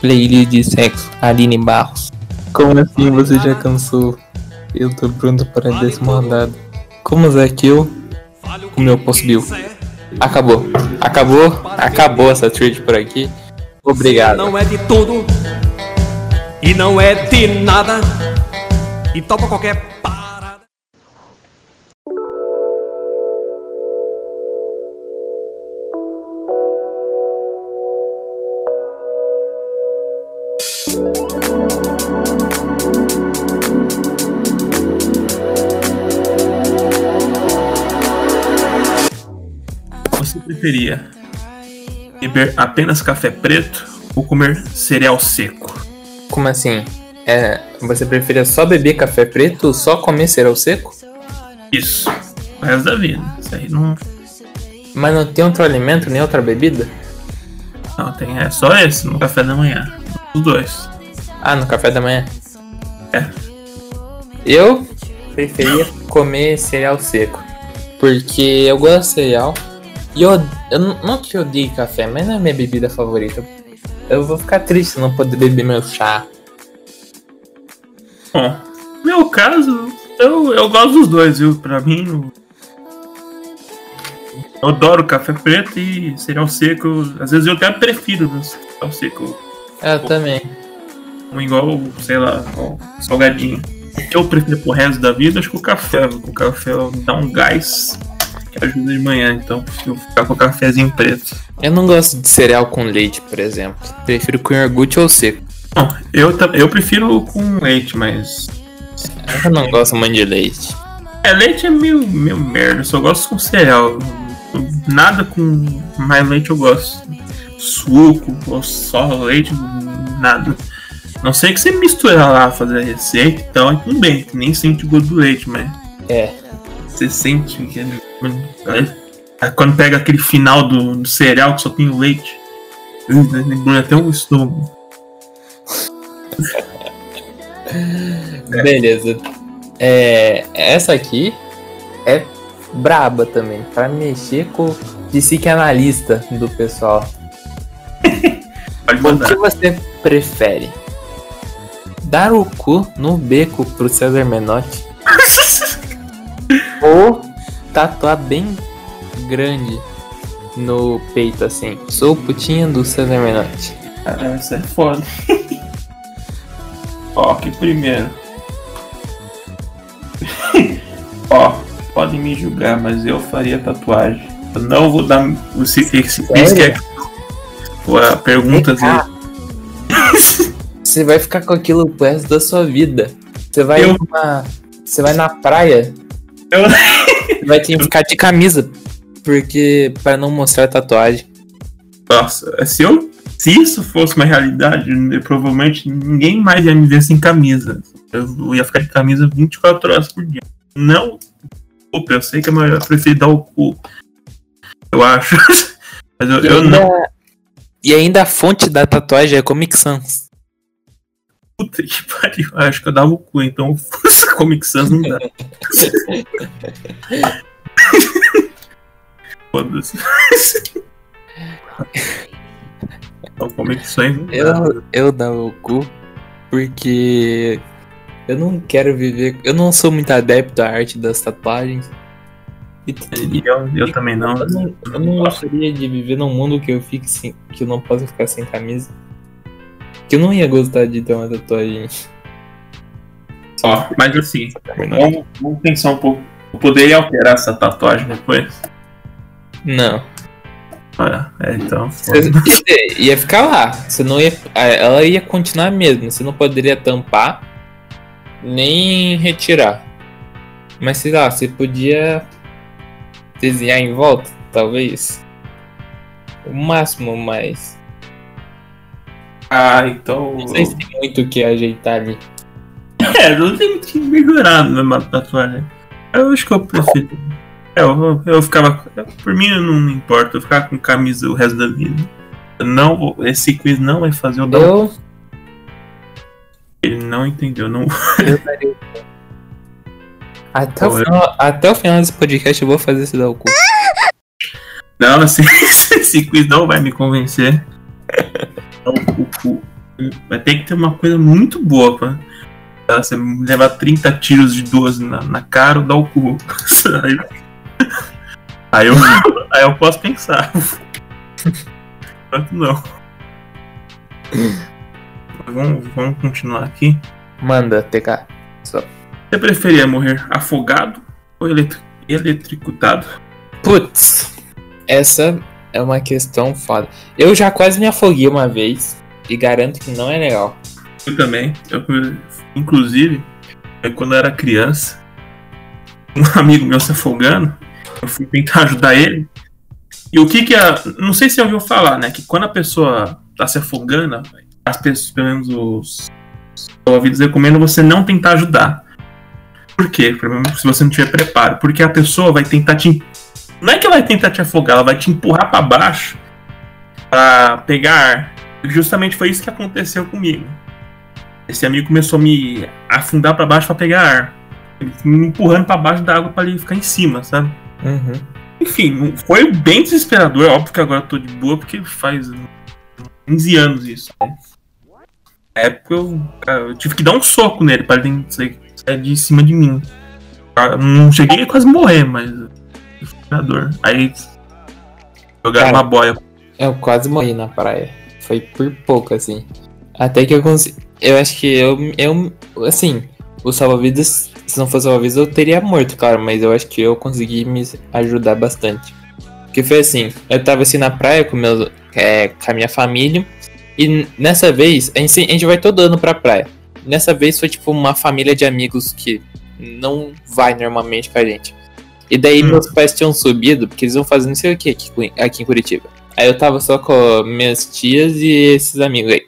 Playlist de sexo. Aline Barros. Como assim você já cansou? Eu tô pronto para rodada. Como Zaqueu, o meu post bill. Acabou. Acabou. Acabou essa trade por aqui. Obrigado. Não é de tudo e não é de nada e topa qualquer parada. Você preferia beber apenas café preto ou comer cereal seco? Como assim? É, você preferia só beber café preto ou só comer cereal seco? Isso. O resto da vida. Isso aí não. Mas não tem outro alimento nem outra bebida? Não, tem. É só esse no café da manhã. Os dois. Ah, no café da manhã. É. Eu preferia comer cereal seco. Porque eu gosto de cereal. E eu, eu não que eu odeie café, mas não é minha bebida favorita. Eu vou ficar triste não poder beber meu chá. Bom, no meu caso, eu, eu gosto dos dois, viu? Pra mim, o- eu adoro café preto e cereal seco. Às vezes eu até prefiro o cereal seco. Eu também. Um igual, sei lá, salgadinho. O que eu prefiro pro resto da vida, acho que o café. O café dá um gás que ajuda de manhã, então eu prefiro ficar com o cafezinho preto. Eu não gosto de cereal com leite, por exemplo. Prefiro com iogurte ou seco. Bom, eu, eu prefiro com leite, mas Eu não gosto muito de leite. É, leite é meio, meio merda, eu só gosto com cereal. Nada com mais leite eu gosto. Suco, ou só leite, nada. Não sei que você mistura lá, fazer a receita e tal, e tudo bem, que nem sente o gosto do leite, mas É. você sente que é- Aí quando pega aquele final do, do cereal que só tem o leite, embrulha até o estômago. Beleza. É, essa aqui é braba também, pra mexer com o psicanalista do pessoal. Pode O que você prefere? Dar o cu no beco pro César Menotti ou tatuar bem grande no peito assim? Sou putinha do César Menotti. Cara, essa é foda. Ó, que primeiro. Ó, podem me julgar, mas eu faria tatuagem. Eu não vou dar. Esse que é a pergunta cá. Você vai ficar com aquilo pro resto da sua vida. Você vai Eu- numa- Você vai na praia. Eu- vai ter que ficar de camisa. Porque. para não mostrar tatuagem. Nossa, se eu. Se isso fosse uma realidade, provavelmente ninguém mais ia me ver sem camisa. Eu ia ficar de camisa 24 horas por dia. Não. Opa, eu sei que a maioria prefere dar o cu. Eu acho. Mas eu, eu ainda, não. e ainda a fonte da tatuagem é Comic Sans. Puta que pariu. Acho que eu dava o cu, então Comic Sans não dá. Foda-se. Dá. Eu, eu o cu porque eu não quero viver. Eu não sou muito adepto à arte das tatuagens. E, E eu, eu também não. eu não, eu não gostaria de viver num mundo que eu fique sem, que eu não possa ficar sem camisa. Que eu não ia gostar de ter uma tatuagem. Ó, mas assim, vamos, vamos pensar um pouco. Eu poderia alterar essa tatuagem depois? Não. Ah, é, então. Você- você ia ficar lá. Você não ia. Ela ia continuar mesmo. Você não poderia tampar nem retirar. Mas sei lá, você podia desenhar em volta, talvez. O máximo, mas. Ah, então. Não sei se tem muito o que ajeitar ali. É, eu tenho que melhorar na tatuagem. Eu acho que eu prefiro. É, eu, eu ficava. Por mim não importa, eu ficava com camisa o resto da vida. Eu Não, esse quiz não vai fazer dar. Eu. Ele não entendeu. Não... eu o. Até, o final, até o final desse podcast eu vou fazer esse dar o cu. Não, assim, esse quiz não vai me convencer. O. Vai ter que ter uma coisa muito boa pra você levar 30 tiros de 12 na, na cara ou dar o cu. Aí, eu, aí eu posso pensar. Enquanto não. Vamos, vamos continuar aqui. Manda, TK. Você preferia morrer afogado ou eletri eletricutado? Putz, essa é uma questão foda. Eu já quase me afoguei uma vez e garanto que não é legal. Eu também. Eu, inclusive, quando eu era criança, um amigo meu se afogando, eu fui tentar ajudar ele. E o que que a. Não sei se você ouviu falar, né? Que quando a pessoa tá se afogando, as pessoas, pelo menos os ouvidos recomendam você não tentar ajudar. Por quê? Se você não tiver preparo. Porque a pessoa vai tentar te. Não é que ela vai tentar te afogar, ela vai te empurrar pra baixo pra pegar ar. Justamente foi isso que aconteceu comigo. Esse amigo começou a me afundar pra baixo pra pegar ar. Me empurrando pra baixo da água pra ele ficar em cima, sabe? Uhum. Enfim, foi bem desesperador. É óbvio que agora eu tô de boa porque faz 15 anos isso. né? Na época eu, eu tive que dar um soco nele pra ele sair sair de cima de mim. Eu não cheguei a quase morrer, mas. Desesperador. Aí. Jogaram Cara. uma boia. Eu quase morri na praia. Foi por pouco, assim. Até que eu consegui. Eu acho que eu. eu assim, o salva-vidas. Se não fosse salva-vidas, eu teria morto, claro. Mas eu acho que eu consegui me ajudar bastante. Porque foi assim: eu tava assim na praia com, meus, é, com a minha família. E nessa vez, a gente, a gente vai todo ano pra praia. nessa vez foi tipo uma família de amigos que não vai normalmente com a gente. E daí Hum. meus pais tinham subido, porque eles vão fazer não sei o que aqui, aqui em Curitiba. Aí eu tava só com minhas tias e esses amigos aí.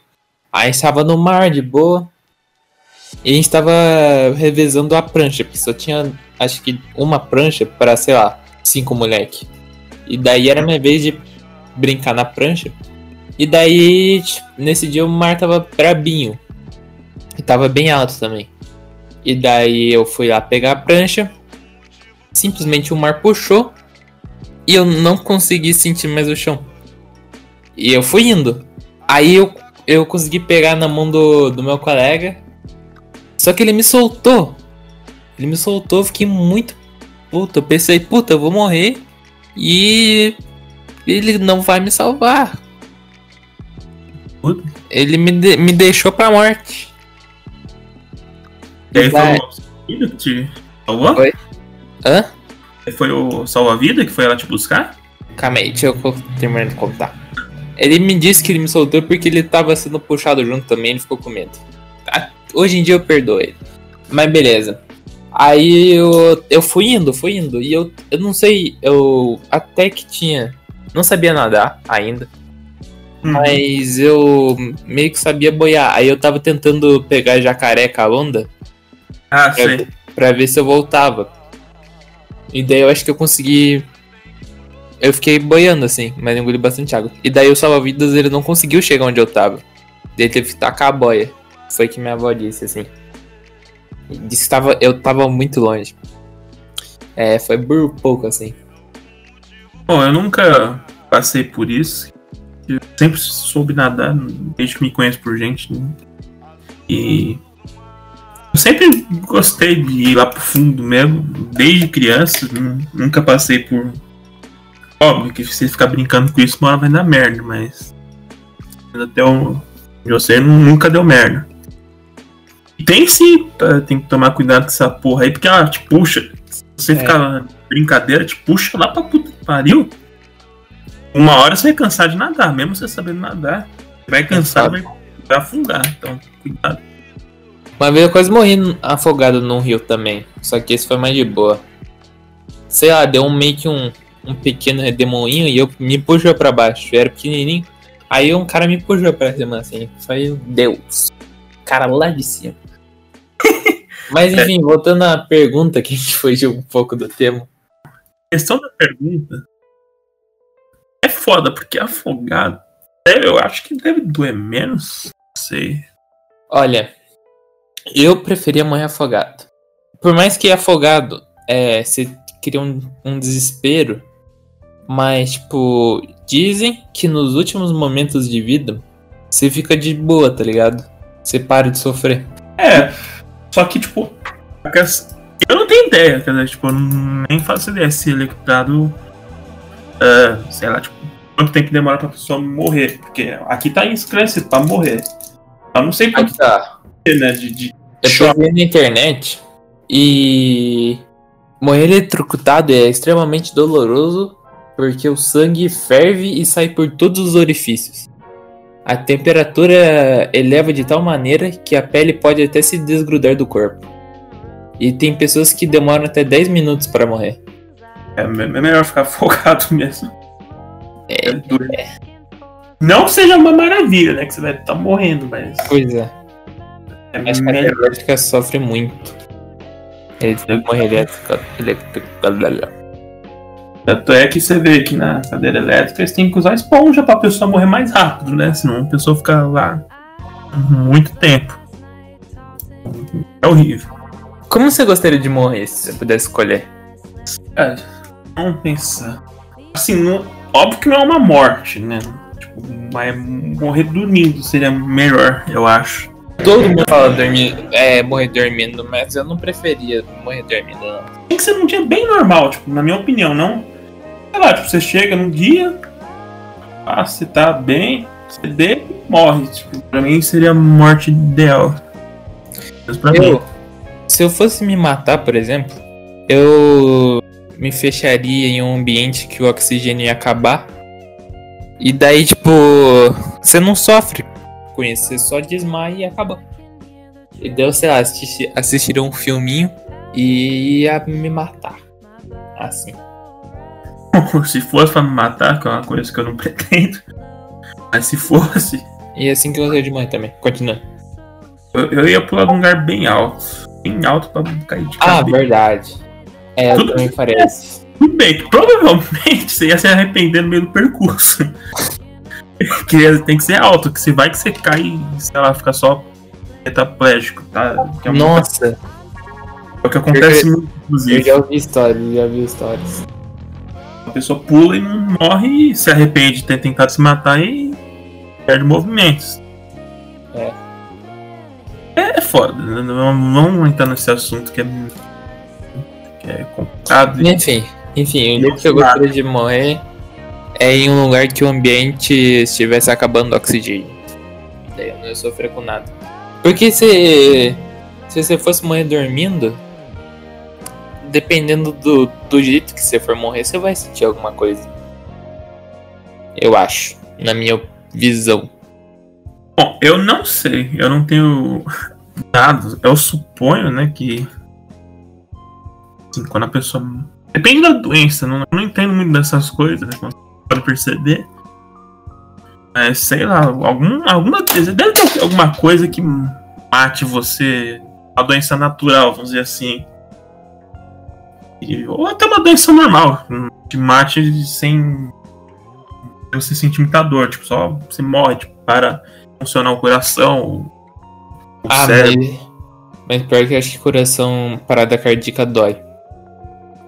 Aí estava no mar de boa. E a gente tava revezando a prancha, porque só tinha acho que uma prancha para, sei lá, cinco moleque. E daí era minha vez de brincar na prancha. E daí, tipo, nesse dia o mar tava brabinho. E tava bem alto também. E daí eu fui lá pegar a prancha. Simplesmente o mar puxou. E eu não consegui sentir mais o chão. E eu fui indo. Aí eu, eu consegui pegar na mão do, do meu colega. Só que ele me soltou. Ele me soltou, eu fiquei muito puto. Eu pensei, puta, eu vou morrer. E ele não vai me salvar. Puta. Ele me, de- me deixou pra morte. E aí foi o salva-vida que te salvou? Oi? Hã? Foi o salva-vida que foi lá te buscar? Calma aí, deixa eu terminar de contar. Ele me disse que ele me soltou porque ele tava sendo puxado junto também, ele ficou com medo. Ah, Hoje em dia eu perdoo ele. Mas beleza. Aí eu, eu fui indo, fui indo. E eu, eu não sei, eu até que tinha. Não sabia nadar ainda. Uhum. Mas eu meio que sabia boiar. Aí eu tava tentando pegar jacaré com a onda Ah, sei. pra ver se eu voltava. E daí eu acho que eu consegui. Eu fiquei boiando assim, mas engoli bastante água. E daí o salva-vidas ele não conseguiu chegar onde eu tava. Daí ele teve que tacar a boia. Foi que minha avó disse assim. Disse que tava, eu tava muito longe. É, foi por pouco assim. Bom, eu nunca passei por isso. Eu sempre soube nadar, desde que me conheço por gente. né? E eu sempre gostei de ir lá pro fundo mesmo, desde criança. nu- Nunca passei por. Óbvio que se ficar brincando com isso, uma vai dar merda, mas. Até o. Você nu- nunca deu merda. Tem sim, tá, tem que tomar cuidado com essa porra aí, porque ela te puxa. Se você É. ficar brincadeira, te puxa lá pra puta que pariu. Uma hora você vai cansar de nadar, mesmo você sabendo nadar. Você vai cansar, vai, vai afundar. Então, cuidado. Uma vez eu quase morri afogado num rio também. Só que esse foi mais de boa. Sei lá, deu um meio que um, um pequeno redemoinho e eu me puxou pra baixo. Eu era pequenininho. Aí um cara me puxou pra cima assim. Foi Deus. Cara lá de cima. Mas enfim, voltando à pergunta que a gente fugiu um pouco do tema. A questão da pergunta é foda, porque afogado. é, Eu acho que deve doer menos. Não sei. Olha, eu preferia morrer afogado. Por mais que afogado, é, você cria um, um desespero, mas, tipo, dizem que nos últimos momentos de vida, você fica de boa, tá ligado? Você para de sofrer. É, só que, tipo, eu não tenho ideia, quer dizer, tipo, eu nem faço ideia se electrado, ah, sei lá, tipo, quanto tempo demora pra pessoa morrer, porque aqui tá esclarecido pra morrer. Eu não sei Aqui tá. né, de, de Eu choque. vi na internet e morrer eletrocutado é extremamente doloroso porque o sangue ferve e sai por todos os orifícios. A temperatura eleva de tal maneira que a pele pode até se desgrudar do corpo. E tem pessoas que demoram até 10 minutos para morrer. É, é melhor ficar folgado mesmo. É, duro. Não que seja uma maravilha, né, que você vai estar morrendo, mas pois é. é Acho que a elétrica sofre muito. Ele tem que morrer elétrica. elétrica Tanto é que você vê que na cadeira elétrica eles têm que usar esponja pra pessoa morrer mais rápido, né? Senão a pessoa fica lá muito tempo. É horrível. Como você gostaria de morrer se você pudesse escolher? Cara, vamos pensar. Assim, não- óbvio que não é uma morte, né? Tipo, mas morrer dormindo seria melhor, eu acho. Todo mundo fala dormir, é, morrer dormindo, mas eu não preferia morrer dormindo, não. Tem que ser num dia bem normal, tipo, na minha opinião, não. Sei lá, tipo, você chega num dia, ah, você tá bem, você deita e morre. Tipo, pra mim seria a morte ideal. Eu, se eu fosse me matar, por exemplo, eu me fecharia em um ambiente que o oxigênio ia acabar. E daí, tipo, você não sofre com isso, você só desmaia e acabou. E deu, sei lá, assisti, assistir um filminho e ia me matar. Assim. Se fosse pra me matar, que é uma coisa que eu não pretendo. Mas se fosse, E assim que eu saí de manhã também. Continua. eu, eu ia pular num lugar bem alto. Bem alto pra cair de Ah, cabeça. verdade. É, eu Tudo também isso. Tudo bem, provavelmente você ia se arrepender no meio do percurso. que tem que ser alto, que se vai que você cai e, sei lá, fica só tetraplégico, tá? É, Nossa, é o que acontece muito, eu inclusive. já ouvi histórias, já vi histórias. A pessoa pula e não morre e se arrepende de ter tentado se matar e perde movimentos. É. É, é foda, né? não vamos entrar nesse assunto que é, que é complicado. Enfim, enfim, o jeito que eu gostaria de morrer é em um lugar que o ambiente estivesse acabando o oxigênio. Daí eu não ia sofrer com nada. Porque se, se você fosse morrer dormindo, dependendo do, do jeito que você for morrer, você vai sentir alguma coisa. Eu acho, na minha visão. Bom, eu não sei, eu não tenho dados. Eu suponho, né, que. Assim, quando a pessoa. Depende da doença, não, não entendo muito dessas coisas, né, como você pode perceber. Mas sei lá, algum, alguma. Deve ter alguma coisa que mate você. Uma doença natural, vamos dizer assim. E- ou até uma doença normal, que mate sem você sentir muita dor, tipo, só você morre, tipo, para funcionar o coração, o, Ah, cérebro. mas, mas pior que eu acho que coração parada cardíaca dói.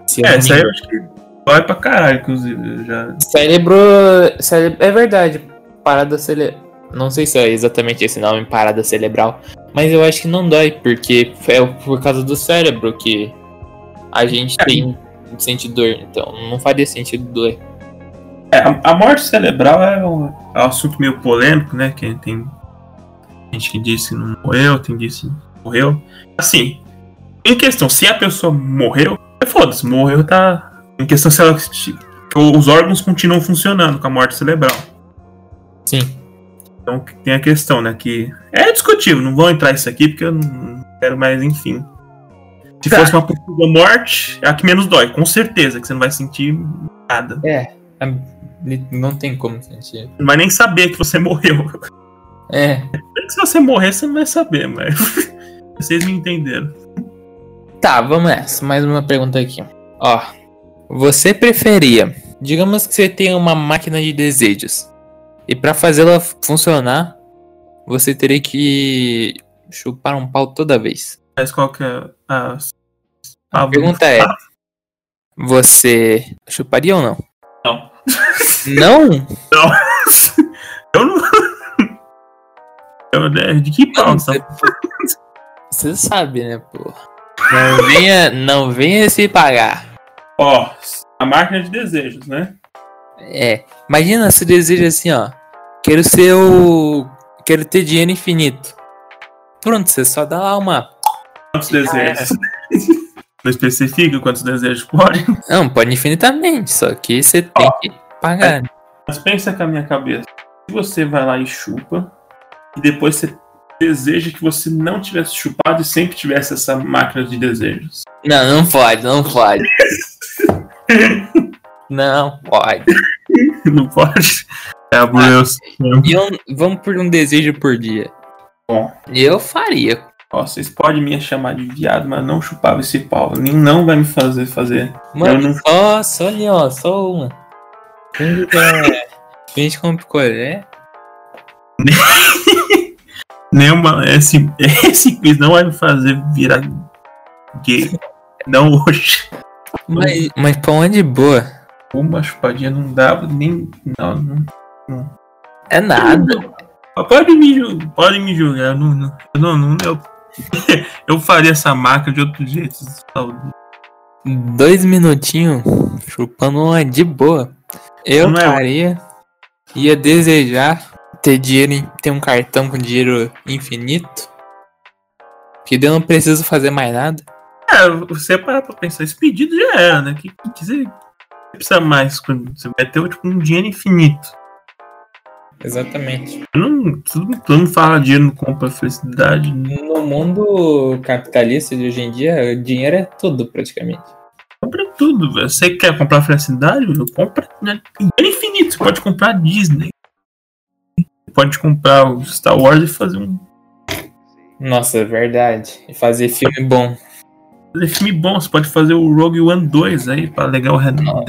Se É, isso aí eu acho que dói pra caralho, inclusive. Já... Cérebro, cérebro. É verdade. Parada cerebral. Não sei se é exatamente esse nome, parada cerebral. Mas eu acho que não dói, porque é por causa do cérebro que a gente É. tem sente dor. Então não faria sentido doer. É, a, a morte cerebral é um, é um assunto meio polêmico, né? Que tem gente que disse que não morreu, tem que disse que morreu. Assim, em questão, se a pessoa morreu, é foda-se, morreu, tá. Em questão se ela. os órgãos continuam funcionando com a morte cerebral. Sim. Então tem a questão, né? Que é discutível, não vou entrar nisso aqui porque eu não quero mais, enfim. Se Tá. fosse uma possível morte, é a que menos dói, com certeza, que você não vai sentir nada. É. Não tem como sentir. Não vai nem saber que você morreu. É. Se você morrer, você não vai saber, mas. Vocês me entenderam. Tá, vamos nessa. Mais uma pergunta aqui. Ó. Você preferia. Digamos que você tem uma máquina de desejos. E pra fazê-la funcionar, você teria que chupar um pau toda vez. Mas qual que é a. A pergunta é: Você chuparia ou não? Não. Não? Eu não. Eu, né, de que pau? Não, só- você, você sabe, né, pô? Não venha, não venha se pagar. Ó, a máquina de desejos, né? É. Imagina se deseja assim, ó. Quero ser o. Quero ter dinheiro infinito. Pronto, você só dá lá uma. Quantos desejos? Não especifica quantos desejos pode. Não, pode infinitamente, só que você tem que pagar. Mas pensa com a minha cabeça. Se você vai lá e chupa, e depois você deseja que você não tivesse chupado e sempre tivesse essa máquina de desejos. Não, não pode, não pode. Não pode. Não pode? É a Deus. E eu- vamos por um desejo por dia. Bom. Eu faria. Ó, vocês podem me chamar de viado, mas não chupava esse pau. Nem não vai me fazer fazer. Mano, não- só, só ali, ó, só uma. Finge com picolé. Nenhuma. Esse, esse quiz não vai me fazer virar gay. Não hoje. Mas, mas pão é de boa. Uma chupadinha não dava nem. Não, não. É nada. Pode me, pode me julgar. Não, não, não, não, eu, eu faria essa marca de outro jeito. saúde. Dois minutinhos chupando uma de boa. Eu Não é- faria. Ia desejar ter dinheiro, em- ter um cartão com dinheiro infinito. Que eu não preciso fazer mais nada. É, você parar pra pensar, esse pedido já era, né? Que, que, que você precisa mais? quando Você vai ter tipo, um dinheiro infinito. Exatamente. Não, todo, mundo fala dinheiro não compra felicidade. né? No mundo capitalista de hoje em dia, dinheiro é tudo praticamente. Compra tudo, velho. Você quer comprar felicidade? Compra. Né? É infinito. Você pode comprar Disney. Você pode comprar o Star Wars e fazer um Nossa, é verdade. E fazer filme bom. fazer filme bom. Você pode fazer o Rogue One 2 aí pra legal o Renato.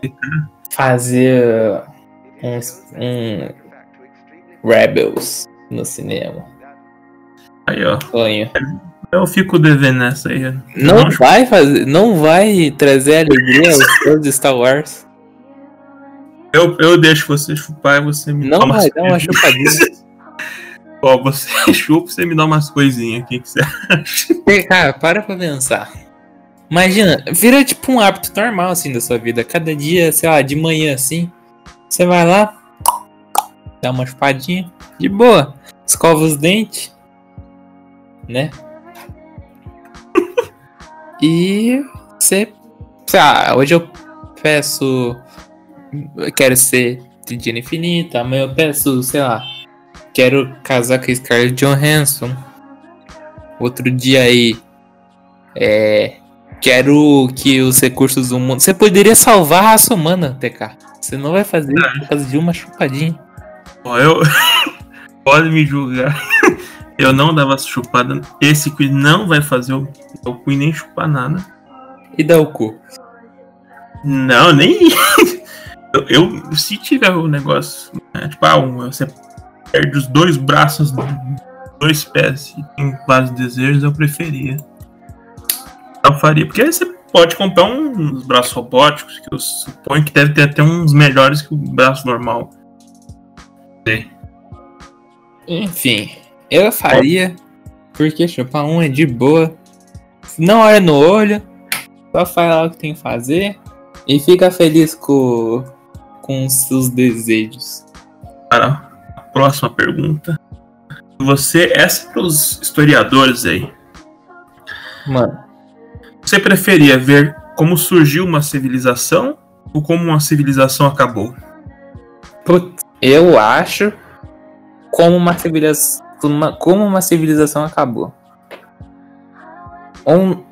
Fazer um, um Rebels no cinema. Aí, ó. Sonho. Eu fico devendo nessa aí. ó. Não vai fazer, não vai trazer alegria aos fãs de Star Wars. Eu, eu deixo você chupar e você me Não dá umas vai dar uma chupadinha. Ó, você chupa e você me dá umas coisinhas aqui que você acha. Cara, para pra pensar. Imagina, vira tipo um hábito normal assim da sua vida. Cada dia, sei lá, de manhã assim, você vai lá, dá uma chupadinha, de boa, escova os dentes, né? E você, lá, hoje eu peço, eu quero ser de dinheiro infinito, amanhã eu peço, sei lá, quero casar com a Scarlett Johansson. Outro dia aí, é. Quero que os recursos do mundo. Você poderia salvar a raça humana, TK. Você não vai fazer por causa de uma chupadinha. Ó, eu. Pode me julgar. Eu não dava chupada. Esse quiz não vai fazer o, o quiz nem chupar nada. E dá o cu. Não, nem. Eu, eu- se tiver o negócio, né, tipo, ah, um, você perde os dois braços, dois pés e tem vários desejos, eu preferia. Eu faria, porque aí você pode comprar uns braços robóticos, que eu suponho que deve ter até uns melhores que o braço normal. Enfim, eu faria. Porque chupar um é de boa. Não olha no olho. Só faz lá o que tem que fazer. E fica feliz com, com os seus desejos. Para a próxima pergunta. Você, essa é para os historiadores aí. Mano, Você preferia ver como surgiu uma civilização ou como uma civilização acabou? putz, eu acho como uma civilização. Uma, como uma civilização acabou. Um,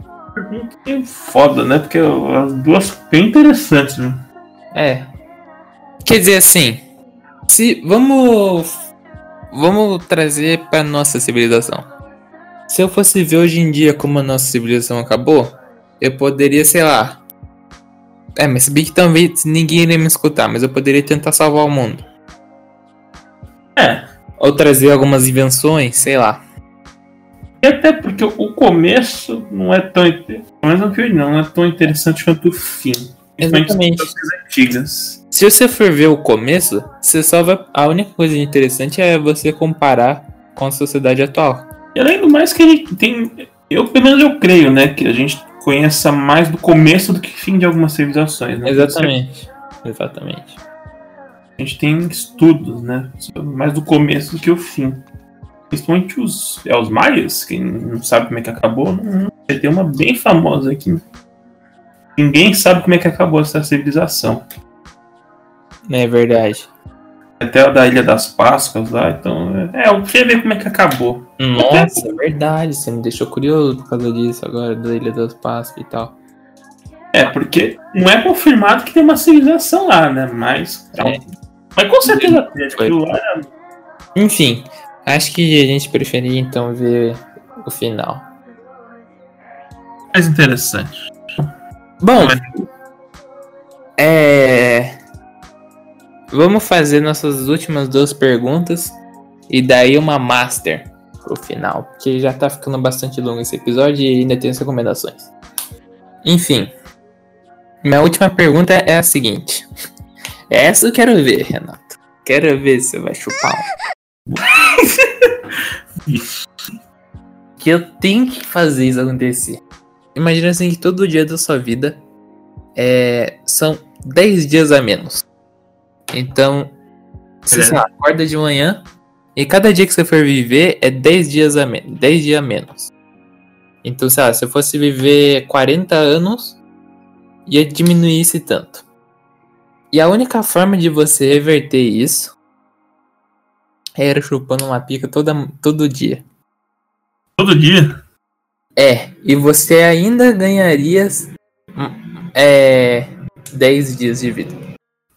que foda, né? Porque as duas bem interessantes, né? É. Quer dizer assim, se vamos vamos trazer para nossa civilização. Se eu fosse ver hoje em dia como a nossa civilização acabou, eu poderia, sei lá. É, mas se bem que talvez ninguém iria me escutar, mas eu poderia tentar salvar o mundo. É. Ou trazer algumas invenções, sei lá. E até porque o começo não é tão. Pelo menos no filme não, não é tão interessante quanto o fim. Exatamente. antigas. Se você for ver o começo, você só vai. A única coisa interessante é você comparar com a sociedade atual. E além do mais que a gente tem. Eu, pelo menos eu creio, né? Que a gente conheça mais do começo do que fim de algumas civilizações, né? Exatamente. Exatamente. A gente tem estudos, né? Mais do começo do que o fim. Principalmente os, é, os maias, quem não sabe como é que acabou, não, tem uma bem famosa aqui. Ninguém sabe como é que acabou essa civilização. É verdade. Até a da Ilha das Páscoas lá, então. É, eu queria ver como é que acabou. Nossa, é verdade. Você me deixou curioso por causa disso agora, da Ilha das Páscoas e tal. É, porque não é confirmado que tem uma civilização lá, né? Mas. É. Mas com certeza aquilo lá era Enfim, acho que a gente preferia então ver o final. mais interessante. Bom, é. Vamos fazer nossas últimas duas perguntas e daí uma master pro final, porque já tá ficando bastante longo esse episódio e ainda tem as recomendações. Enfim, minha última pergunta é a seguinte: essa eu quero ver, Renato. Quero ver se você vai chupar um. que eu tenho que fazer isso acontecer. Imagina assim que todo dia da sua vida é, são 10 dias a menos. Então, você É. sei lá, acorda de manhã e cada dia que você for viver é 10 dias a menos. 10 dias a menos. Então, sei lá, se eu fosse viver 40 anos, ia diminuir esse tanto. E a única forma de você reverter isso era chupando uma pica toda, todo dia. Todo dia? É, e você ainda ganharia é, 10 dias de vida.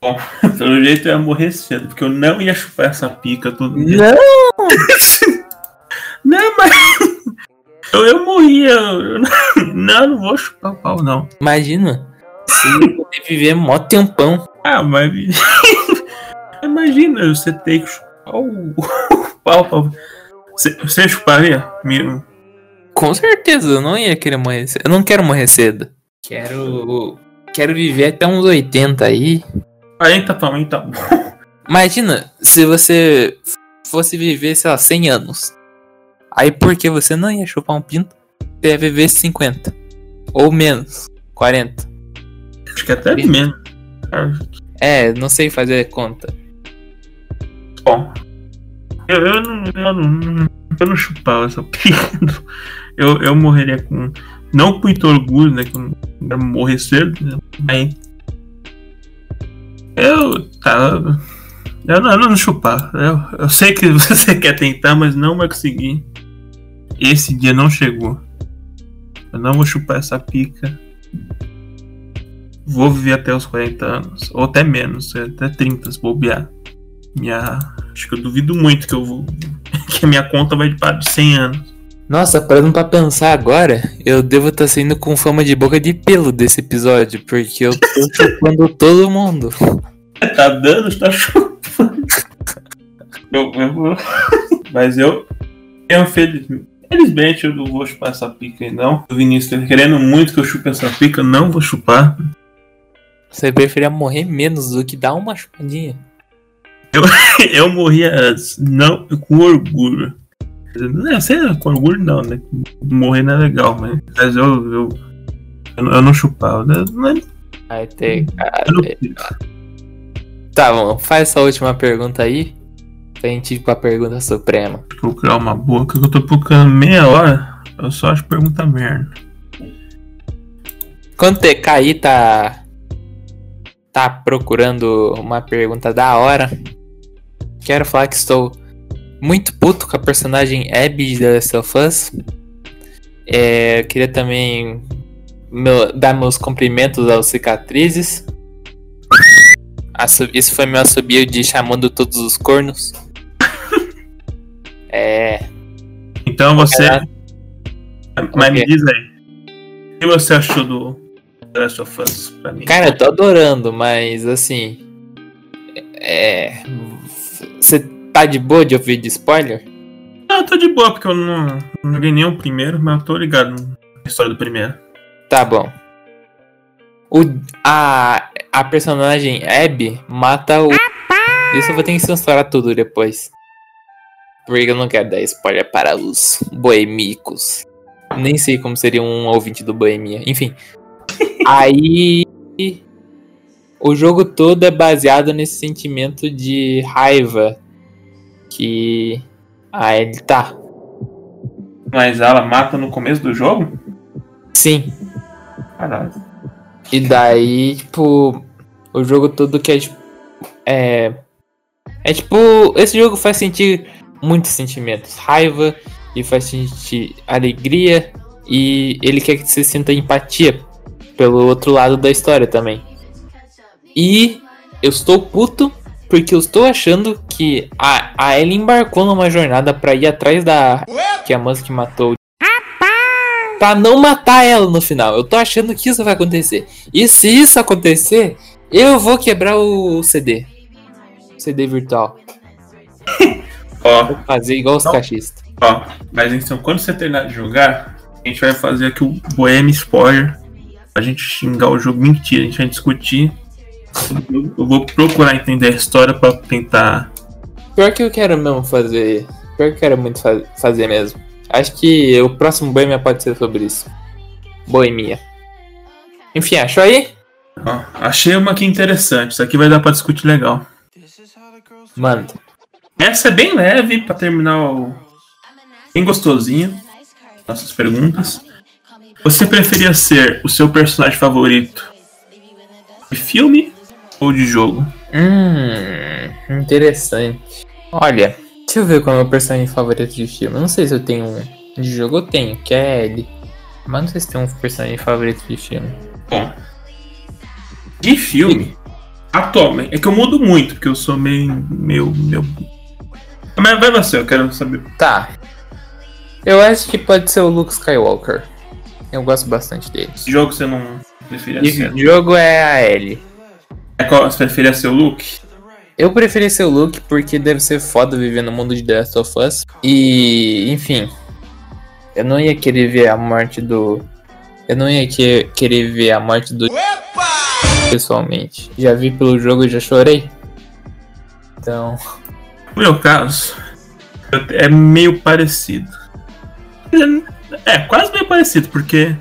Pelo jeito eu ia morrer cedo, porque eu não ia chupar essa pica todo dia. Não! Não, mas. Eu, eu morria. eu não- não, vou chupar o pau, não. Imagina. Se viver mó tempão. Ah, mas. Imagina você ter que chupar o, o pau. pau. Você, você chuparia? Me- Com certeza, eu não ia querer morrer cedo. Eu não quero morrer cedo. Quero. Quero viver até uns 80 aí. 40 também tá bom. Imagina se você fosse viver, sei lá, 100 anos. Aí porque você não ia chupar um pinto, você ia viver 50. Ou menos. 40. Acho que até menos. É, não sei fazer conta. Bom. Eu, eu, não, eu, não, eu não chupava essa pica. Eu, eu morreria com. Não com muito orgulho, né? Que morrer cedo. né. Eu. Tá. Eu não, eu não chupar. Eu, eu sei que você quer tentar, mas não vai conseguir. Esse dia não chegou. Eu não vou chupar essa pica. Vou viver até os 40 anos. Ou até menos, até 30 se bobear. Minha. Acho que eu duvido muito que eu vou. Que a minha conta vai para de 100 anos. Nossa, parando pra pensar agora, eu devo estar saindo com fama de boca de pelo desse episódio, porque eu tô chupando todo mundo. Tá dando, tá chupando. Eu, eu. Mas eu. Eu felizmente. Felizmente eu não vou chupar essa pica aí, não. O Vinícius tá querendo muito que eu chupe essa pica, eu não vou chupar. Você preferia morrer menos do que dar uma chupadinha. Eu morria antes, não com orgulho. Não, sei com orgulho não, né? Morrer não é legal, mas, mas eu, eu, eu, não- eu chupava. né? Mas Vai ter. eu não- Tá bom, faz essa última pergunta aí. Pra gente ir pra pergunta suprema. procurar uma boa, que eu tô procurando meia hora, eu só acho pergunta merda. Quando TK aí tá. Tá procurando uma pergunta da hora, quero falar que estou muito puto com a personagem Abby de The Last of Us. É, eu queria também meu- dar meus cumprimentos aos cicatrizes. Isso foi meu assobio de chamando todos os cornos. É. Então você. Mas me diz aí. O que você achou do The Last of Us pra mim? Cara, eu tô adorando, mas assim. É. Você tá de boa de ouvir de spoiler? Ah, eu tô de boa, porque eu não, não joguei nem o primeiro, mas eu tô ligado na história do primeiro. Tá bom. O, a, a personagem Abby mata o. Isso eu vou ter que censurar tudo depois. Porque eu não quero dar spoiler para os boemicos. Nem sei como seria um ouvinte do Boemia. Enfim. Aí. O jogo todo é baseado nesse sentimento de raiva que a Ellie tá. Mas ela mata no começo do jogo? Sim, Caralho. E daí, tipo, o jogo todo que é tipo. É. É tipo. Esse jogo faz sentir muitos sentimentos. Raiva, e faz sentir alegria, e ele quer que você sinta empatia pelo outro lado da história também. E eu estou puto porque eu estou achando que a, a Ellie embarcou numa jornada pra ir atrás da. Que a Musk matou. Pra não matar ela no final. Eu tô achando que isso vai acontecer. E se isso acontecer, eu vou quebrar o CD. CD virtual. Ó, Vou fazer igual os cachistas. ó. Mas então, quando você terminar de jogar, a gente vai fazer aqui o Bohemia Spoiler. Pra gente xingar o jogo mentira, a gente vai discutir. Eu- vou procurar entender a história pra tentar. Pior que eu quero mesmo fazer. Pior que eu quero muito fa- fazer mesmo. Acho que o próximo Boemia pode ser sobre isso. Boemia. Enfim, achou aí? Ó, achei uma aqui interessante. Isso aqui vai dar pra discutir legal. Mano. Essa é bem leve pra terminar o. Bem gostosinho. Nossas perguntas. Você preferia ser o seu personagem favorito de filme ou de jogo? Hum, interessante. Olha, Deixa eu ver qual é o meu personagem favorito de filme. Eu não sei se eu tenho um. De jogo eu tenho, que é ele. Mas não sei se tem um personagem favorito de filme. Bom. De filme, atualmente. É que eu mudo muito, porque eu sou meio. meio. meio... Mas vai você, eu quero saber. Tá. Eu acho que pode ser o Luke Skywalker. Eu gosto bastante dele. Esse jogo você não preferia De ser? jogo é a Ellie. É qual você preferia ser o Luke? Eu preferi ser o Luke porque deve ser foda viver no mundo de The Last of Us. E, enfim. Eu não ia querer ver a morte do. Eu não ia que- querer ver a morte do. Pessoalmente. Já vi pelo jogo e já chorei. Então. No meu caso, é meio parecido. É, quase meio parecido, porque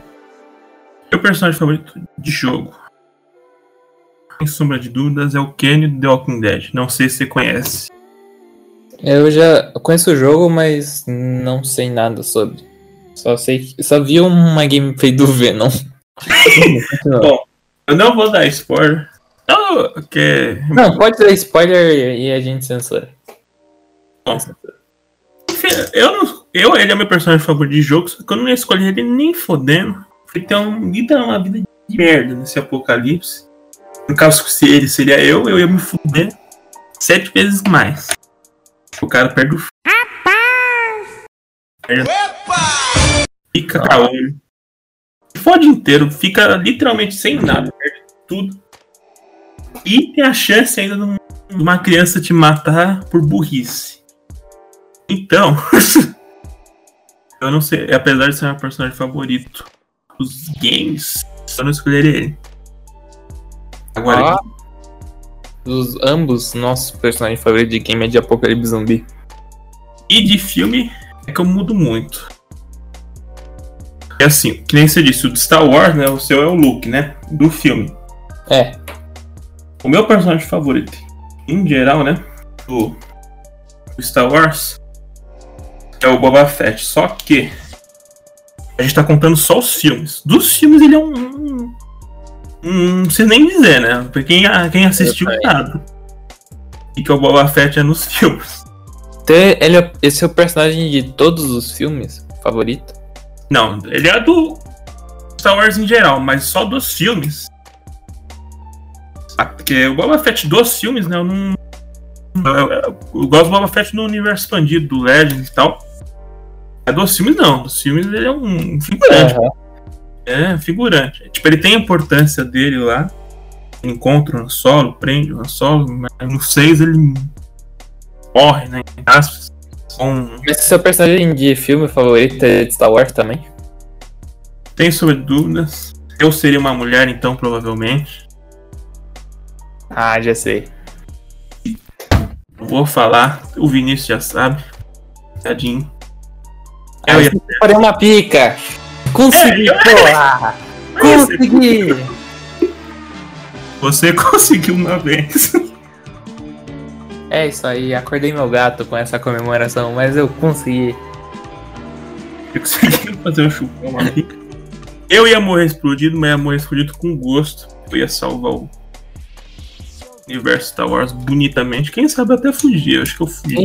meu personagem favorito de jogo, sem sombra de dúvidas, é o Kenny do The Walking Dead. Não sei se você conhece. Eu já conheço o jogo, mas não sei nada sobre. Só sei que. Só vi uma gameplay do Venom. Bom, eu não vou dar spoiler. Não, que Não, pode dar spoiler e a gente censura. eu, não- eu, ele é meu personagem favorito de jogo, só que eu não ia escolher ele nem fodendo. Porque tem um, vida, uma vida de merda nesse apocalipse. No caso, se ele seria eu, eu ia me fuder sete vezes mais. O cara perde o. f- Perde- Fica caolho. Fode inteiro, fica literalmente sem nada, perde tudo. E tem a chance ainda de uma criança te matar por burrice. Então, eu não sei, apesar de ser meu personagem favorito dos games, eu não escolheria ele. Agora, Ah. Os ambos nossos personagens favoritos de game é de Apocalipse Zumbi. e de filme é que eu mudo muito. É assim, que nem você disse, o de Star Wars, né? O seu é o Luke, né? Do filme. É, O meu personagem favorito, em geral, né? Do Star Wars, é o Boba Fett. Só que a gente tá contando só os filmes. Dos filmes ele é um. um- um- não sei nem dizer, né? Pra quem, quem assistiu nada. E que o Boba Fett é nos filmes. Ele é, esse é o personagem de todos os filmes favorito? Não, ele é do Star Wars em geral, mas só dos filmes. Ah, Porque o Boba Fett dos filmes, né? Eu não. Eu, eu- eu gosto do Boba Fett no universo expandido, do Legends e tal. É dos filmes, não. Dos filmes ele é um figurante. É, figurante. Tipo, ele tem a importância dele lá. Encontra o solo, prende o solo, mas no 6 ele morre, né? Em aspas. Com Mas seu personagem de filme favorito é de Star Wars também? Tem sobre dúvidas. Eu seria uma mulher, então, provavelmente. Ah, já sei. Não Vou falar, o Vinícius já sabe. Tadinho. Eu ia- eu parei uma pica! Consegui, É, eu- porra! Consegui! Você conseguiu uma vez. É isso aí, acordei meu gato com essa comemoração, mas eu consegui. Eu consegui fazer um chupão aqui. Eu ia morrer explodido, mas ia morrer explodido com gosto. Eu ia salvar o universo Star Wars bonitamente. Quem sabe até fugir. Eu acho que eu fugi.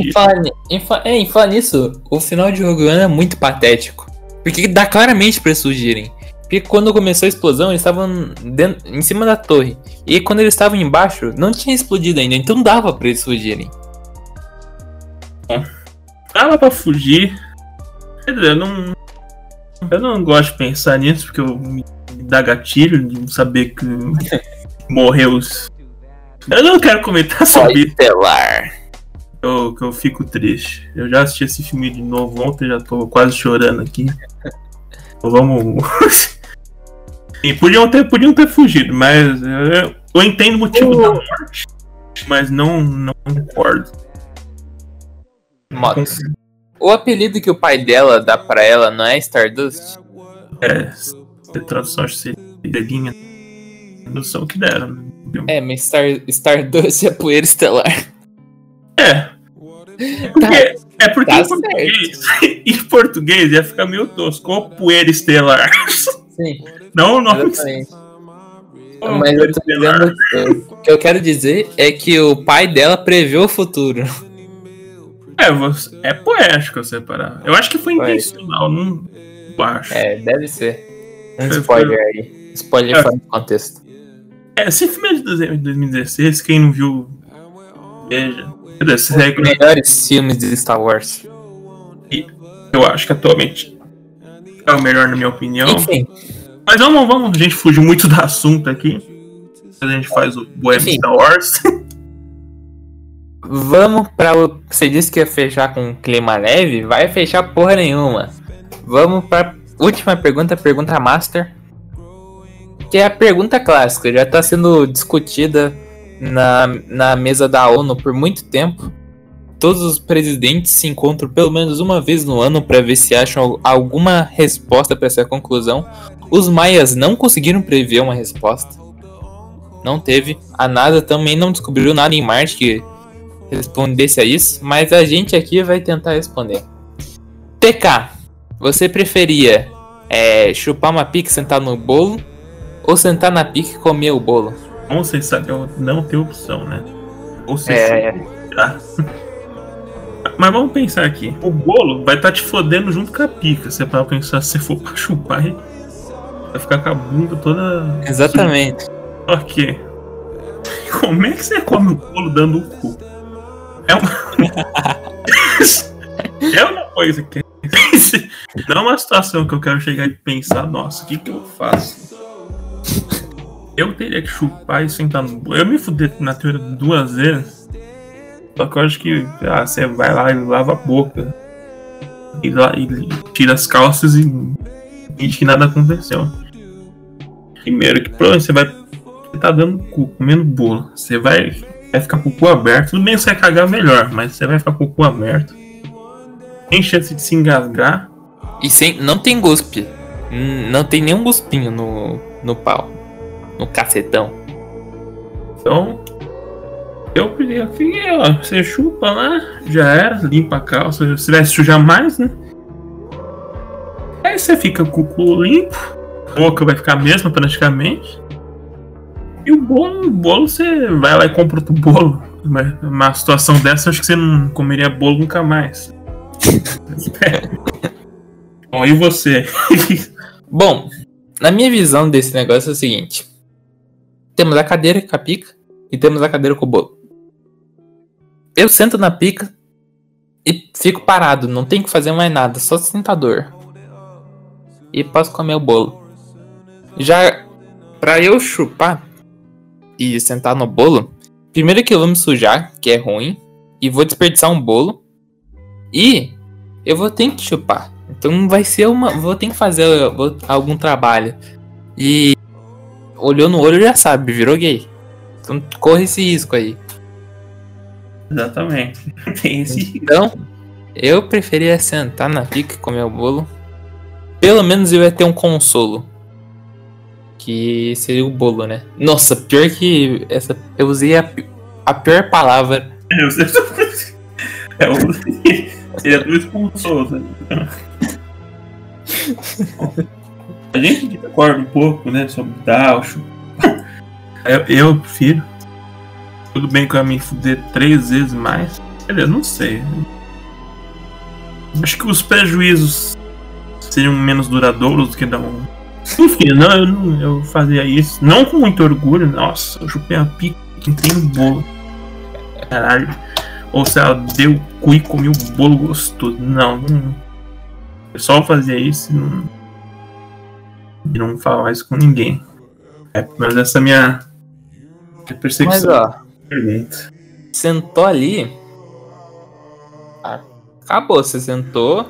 É, em falar nisso, o final de Rogue One é muito patético. Porque dá claramente pra eles fugirem. Porque quando começou a explosão, eles estavam dentro- em cima da torre. E quando eles estavam embaixo, não tinha explodido ainda, então dava pra eles fugirem. Dava pra fugir. Quer dizer, eu não. Eu não gosto de pensar nisso, porque eu me dá gatilho de saber que morreu os. Eu não quero comentar sobre isso, Estelar. que eu, que eu fico triste. Eu já assisti esse filme de novo ontem, já tô quase chorando aqui. Então vamos. e podiam ter, podiam ter fugido, mas eu, eu entendo o motivo da morte, mas não, não concordo. Motos. O apelido que o pai dela dá pra ela não é Stardust? É, tradução acho que seria linha. Tradução que deram. É, mas Star, Stardust é poeira estelar. É. Porque, é porque tá em, português, em português ia ficar meio tosco. Ou poeira estelar. Sim, Não o nome. exatamente. Ou Mas eu dizendo o que eu quero dizer é que o pai dela prevê o futuro. É, você, é poético separar. Eu acho que foi Poético. intencional, não acho. É, deve ser. Um spoiler aí. Spoiler É. fora do contexto. É, esse filme é de 2016, quem não viu, veja. Os melhores filmes de Star Wars. eu acho que atualmente é o melhor, na minha opinião. Enfim, Mas vamos, vamos, a gente fugiu muito do assunto aqui. A gente faz o Enfim. Star Wars. vamos pra o. Você disse que ia fechar com um clima leve? Vai fechar porra nenhuma. Vamos pra última pergunta, pergunta master. Que é a pergunta clássica, já tá sendo discutida na, na mesa da ONU por muito tempo. Todos os presidentes se encontram pelo menos uma vez no ano para ver se acham al- alguma resposta para essa conclusão. Os maias não conseguiram prever uma resposta. Não teve. A NASA também não descobriu nada em Marte que respondesse a isso, mas a gente aqui vai tentar responder. TK, você preferia é, chupar uma pique e sentar no bolo ou sentar na pique e comer o bolo? Como vocês sabem, eu não tenho opção, né? Ou vocês É. Tá. Mas vamos pensar aqui. O bolo vai estar te fodendo junto com a pica. Se é pra pensar, se for pra chupar, vai ficar com a bunda toda. Exatamente. Ok. Como é que você come o bolo dando o cu? É uma. é uma coisa que. Não é uma situação que eu quero chegar e pensar, nossa, o que, que eu faço? Eu teria que chupar e sentar no. Eu me fudei na teoria duas vezes. Só que eu acho que ah, você vai lá e lava a boca. E, lá, e tira as calças e finge que nada aconteceu. Primeiro, que provavelmente você vai você tá dando cu, comendo bolo. Você vai, vai ficar com o cu aberto. Tudo bem você vai cagar melhor, mas você vai ficar com o cu aberto. Tem chance de se engasgar. E sem, não tem guspe. Hum, Não tem nenhum guspinho no, no pau. No cacetão. Então, eu queria que ó, você chupa lá, já era, limpa a calça. Se vai sujar mais, né? Aí você fica com o cu limpo, a boca vai ficar a mesma praticamente. E o bolo, o bolo você vai lá e compra outro bolo. Mas Uma situação dessa, acho que você não comeria bolo nunca mais. Bom, e você? Bom, na minha visão desse negócio é o seguinte: temos a cadeira com a pica e temos a cadeira com o bolo. Eu sento na pica e fico parado, não tenho que fazer mais nada, só sentador. E posso comer o bolo. Já pra eu chupar e sentar no bolo, primeiro que eu vou me sujar, que é ruim, e vou desperdiçar um bolo. E eu vou ter que chupar. Então vai ser uma. Vou ter que fazer vou- algum trabalho. E olhou no olho já sabe, virou gay. Então corre esse risco aí. Exatamente. Então, eu preferia sentar na pica e comer o bolo. Pelo menos eu ia ter um consolo. Que seria o bolo, né? Nossa, pior que essa. Eu usei a, a pior palavra. Eu sei. É o. Seria dois consolo. né? A gente discorda um pouco, né? Sobre Dalcho. Eu, eu prefiro. Tudo bem que eu ia me fuder três vezes mais. Dizer, não sei. Acho que os prejuízos seriam menos duradouros do que dar um. Enfim, não, eu, não, eu fazia isso. Não com muito orgulho. Nossa, eu chupei a pica que tem um bolo. Caralho. Ou se ela deu o cu e comeu o bolo gostoso. Não, não. Só fazia isso e não. E não falava isso com ninguém. É, mas essa é a minha, minha percepção. Mas ó, sentou ali. ah, Acabou, você sentou,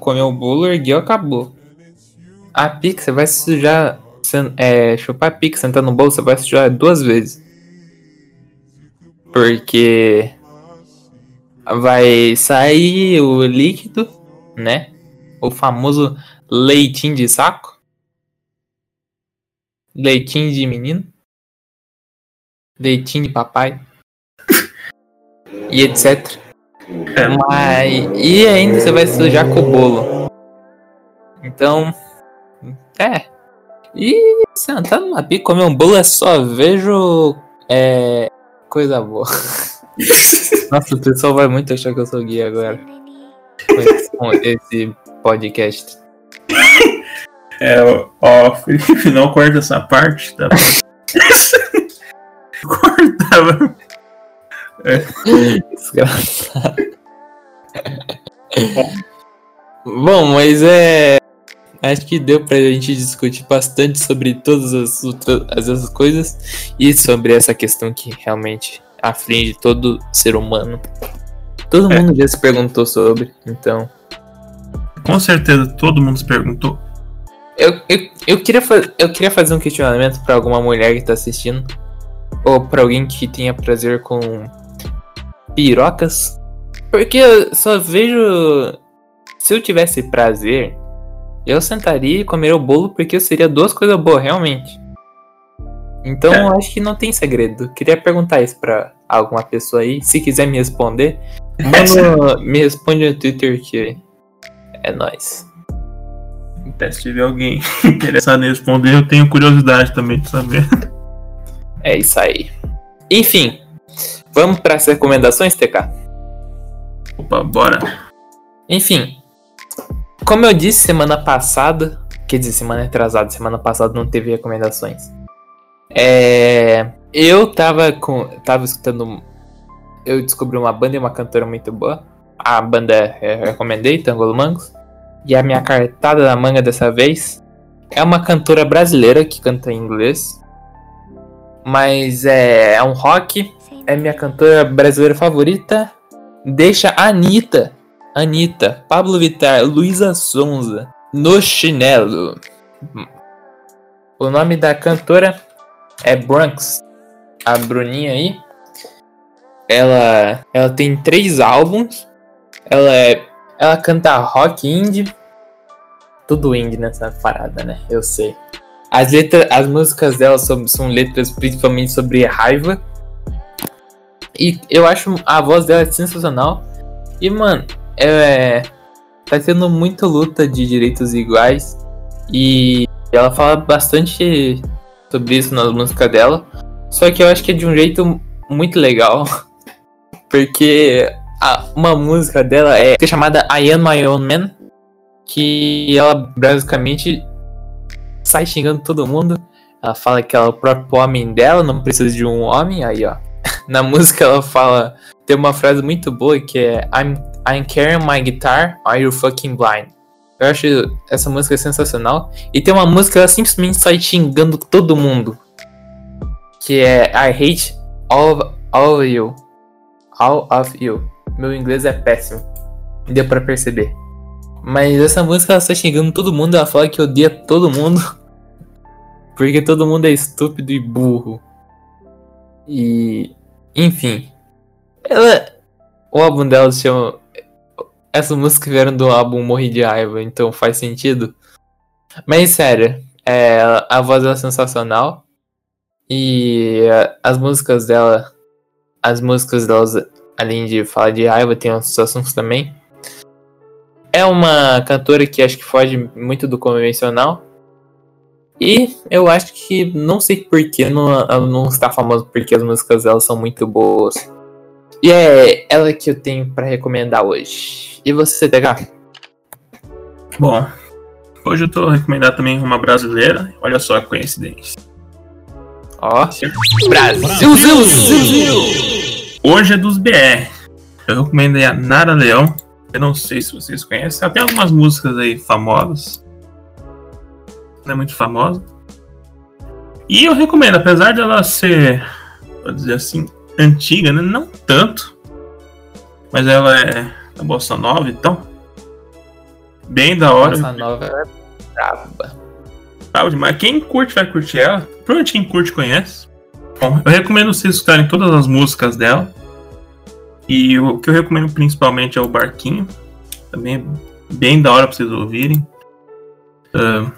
comeu o bolo, ergueu, acabou. A pica, você vai sujar. É, chupar a pica, sentar no bolo, você vai sujar duas vezes. Porque vai sair o líquido, né? O famoso leitinho de saco. Leitinho de menino. Leitinho de papai. E etc. Mas. E ainda você vai sujar com o bolo. Então. É. E sentar numa pica comer um bolo é só vejo. É. Coisa boa. Nossa, o pessoal vai muito achar que eu sou gay agora. Com esse, podcast. É, ó, Felipe, não corta essa parte, tá? corta, mano. Desgraçado. Bom, mas é. Acho que deu pra gente discutir bastante sobre todas as outras as coisas e sobre essa questão que realmente aflige todo ser humano. Todo É. mundo já se perguntou sobre, então. Com certeza todo mundo se perguntou. Eu, eu, eu, queria, fa- eu queria fazer um questionamento pra alguma mulher que tá assistindo. Ou pra alguém que tenha prazer com pirocas. Porque eu só vejo. Se eu tivesse prazer, eu sentaria e comeria o bolo porque seria duas coisas boas, realmente. Então É. eu acho que não tem segredo. Queria perguntar isso pra alguma pessoa aí. Se quiser me responder, mano, me responde no Twitter que é nóis. Até se tiver alguém interessado em responder, eu tenho curiosidade também de saber. É isso aí. Enfim, vamos para as recomendações, TK? Opa, bora. Enfim, como eu disse semana passada, quer dizer, semana atrasada, semana passada não teve recomendações. É, eu tava com, tava escutando, eu descobri uma banda e uma cantora muito boa. A banda é, eu recomendei, Tango Mangos. E a minha cartada na manga dessa vez é uma cantora brasileira que canta em inglês. Mas é, é um rock. É minha cantora brasileira favorita. Deixa a Anitta. Anitta, Pablo Vittar, Luísa Sonza. No chinelo. O nome da cantora é Bronx. A Bruninha aí. Ela, ela tem três álbuns. Ela é, ela canta rock indie. Tudo indie nessa parada, né? Eu sei. As letras, as músicas dela são, são letras principalmente sobre raiva. E eu acho a voz dela sensacional. E, mano, é. Tá tendo muita luta de direitos iguais. E ela fala bastante sobre isso nas músicas dela. Só que eu acho que é de um jeito muito legal. Porque a- uma música dela é chamada I Am My Own Man. Que ela basicamente sai xingando todo mundo. Ela fala que ela é o próprio homem dela, não precisa de um homem. Aí, ó. Na música ela fala. Tem uma frase muito boa que é I'm, I'm carrying my guitar, are you fucking blind? Eu acho essa música sensacional. E tem uma música que ela simplesmente sai xingando todo mundo. Que é I hate all of, all of you. All of you. Meu inglês é péssimo. Deu pra perceber. Mas essa música ela sai xingando todo mundo. Ela fala que odeia todo mundo. Porque todo mundo é estúpido e burro. E. Enfim. Ela. O álbum dela se chama. Essa música vieram do álbum Morri de Raiva, então faz sentido. Mas sério, é, a voz dela é sensacional. E é, as músicas dela. As músicas delas, além de falar de raiva, tem outros assuntos também. É uma cantora que acho que foge muito do convencional. E eu acho que não sei porquê não, ela não está famosa porque as músicas dela são muito boas. E é ela que eu tenho pra recomendar hoje. E você, TK? Bom, hoje eu tô recomendando também uma brasileira. Olha só a coincidência. Ó. Brasil, Zil, Zil. Hoje é dos BR. Eu recomendei a Nara Leão. Eu não sei se vocês conhecem. Ela tem algumas músicas aí famosas. Não é muito famosa. E eu recomendo, apesar dela ser, vou dizer assim, antiga, né? Não tanto. Mas ela é da Bossa Nova, então. Bem da hora. Essa nova é braba. Bravo demais. Quem curte vai curtir ela. Provavelmente quem curte conhece. Bom, eu recomendo vocês escutarem todas as músicas dela. E o que eu recomendo principalmente é o Barquinho. Também é bem da hora pra vocês ouvirem. Ah,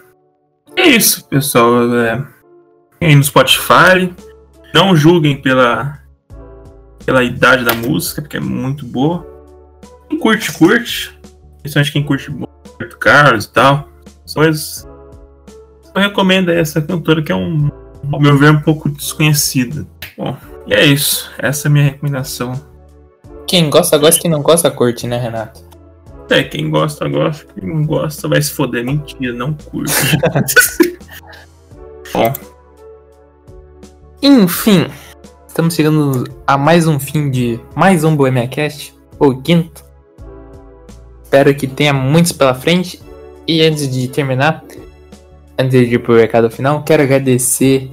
é isso, pessoal. É, aí no Spotify. Não julguem pela, pela idade da música, porque é muito boa. Quem curte, curte. Principalmente quem curte Roberto Carlos e tal. Coisas eu recomendo essa cantora que é um, ao meu ver, um pouco desconhecida. Bom, e é isso. Essa é a minha recomendação quem gosta, gosta, quem não gosta, curte, né, Renato? É, quem gosta, gosta. Quem não gosta, vai se foder. Mentira, não curte. Enfim, estamos chegando a mais um fim de mais um Bohemia Cast, ou quinto. Espero que tenha muitos pela frente. E antes de terminar, antes de ir pro recado final, quero agradecer,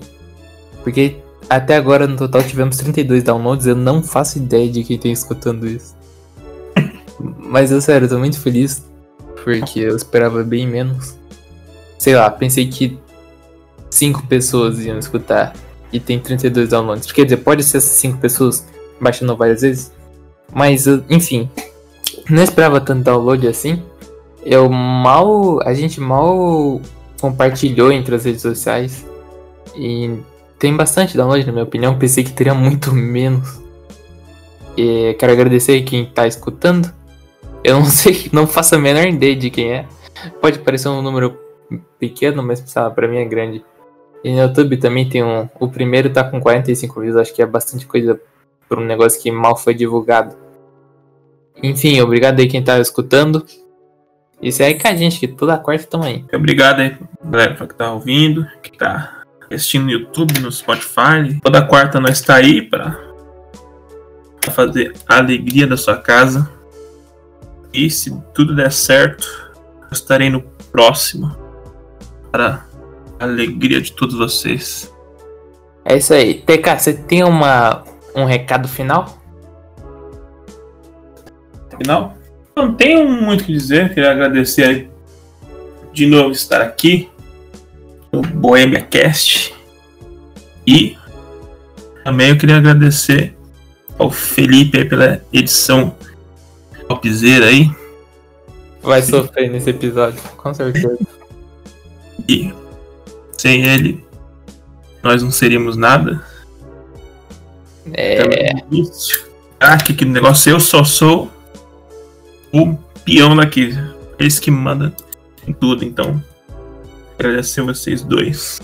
porque até agora no total tivemos 32 downloads. Eu não faço ideia de quem tem escutando isso. Mas eu sério, tô muito feliz, porque eu esperava bem menos. Sei lá, pensei que 5 pessoas iam escutar e tem 32 downloads. Quer dizer, pode ser essas 5 pessoas baixando várias vezes, mas enfim, não esperava tanto download assim. Eu mal. A gente mal compartilhou entre as redes sociais. E tem bastante download, na minha opinião. Pensei que teria muito menos. E quero agradecer quem tá escutando. Eu não sei, não faço a menor ideia de quem é. Pode parecer um número pequeno, mas pra mim é grande. E no YouTube também tem um. O primeiro tá com 45 views, acho que é bastante coisa por um negócio que mal foi divulgado. Enfim, obrigado aí quem tá escutando. E segue com a gente, que toda quarta tamo aí. Obrigado aí, galera, que tá ouvindo, que tá assistindo no YouTube, no Spotify. Toda quarta nós tá aí pra fazer a alegria da sua casa. E se tudo der certo, eu estarei no próximo para a alegria de todos vocês. É isso aí. TK, você tem uma, um recado final? Final, não tenho muito o que dizer, queria agradecer aí de novo estar aqui no Bohemia Cast. E também eu queria agradecer ao Felipe aí pela edição topzera aí. Vai sofrer nesse episódio, com certeza. E sem ele, nós não seríamos nada. É, que, que negócio, eu só sou o peão daqui. Eles que mandam em tudo, então. Agradecer vocês dois.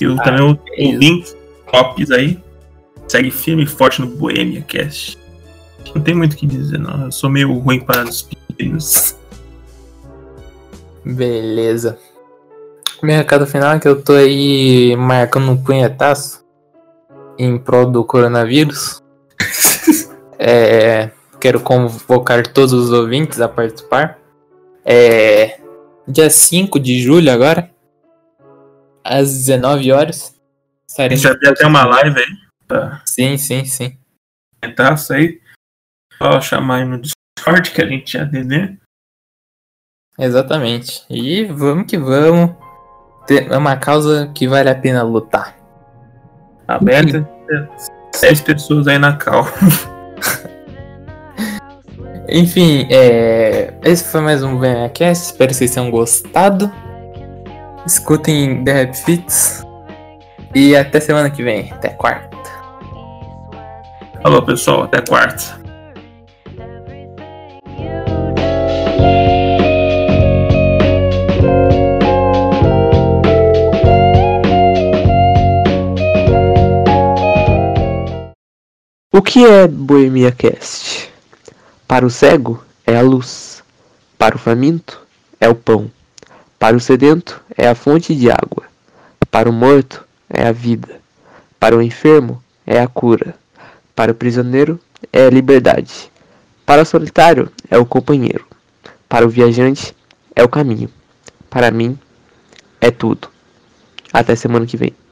E Ah, também o, é o link, Tops aí. Segue firme e forte no Bohemia Cast. Não tem muito o que dizer, não. Eu sou meio ruim para os pequenos. beleza. Meu recado final é que eu tô aí marcando um punhetaço em prol do coronavírus. É, quero convocar todos os ouvintes a participar. É, dia 5 de julho agora, às 19 horas. A Estaremos gente já tem até uma live aí pra Sim, sim, sim. tentar isso aí. Só chamar aí no Discord que a gente já entender. Exatamente. E vamos que vamos. É uma causa que vale a pena lutar. Aberta. 10 pessoas aí na cal. Enfim, é... esse foi mais um VMAcast. Espero que vocês tenham gostado. Escutem The Rap Fits. E até semana que vem. Até quarta. Falou, pessoal. Até quarta. O que é Boemia Cast? Para o cego é a luz, para o faminto é o pão, para o sedento é a fonte de água, para o morto é a vida, para o enfermo é a cura, para o prisioneiro é a liberdade, para o solitário é o companheiro, para o viajante é o caminho, para mim é tudo. Até semana que vem.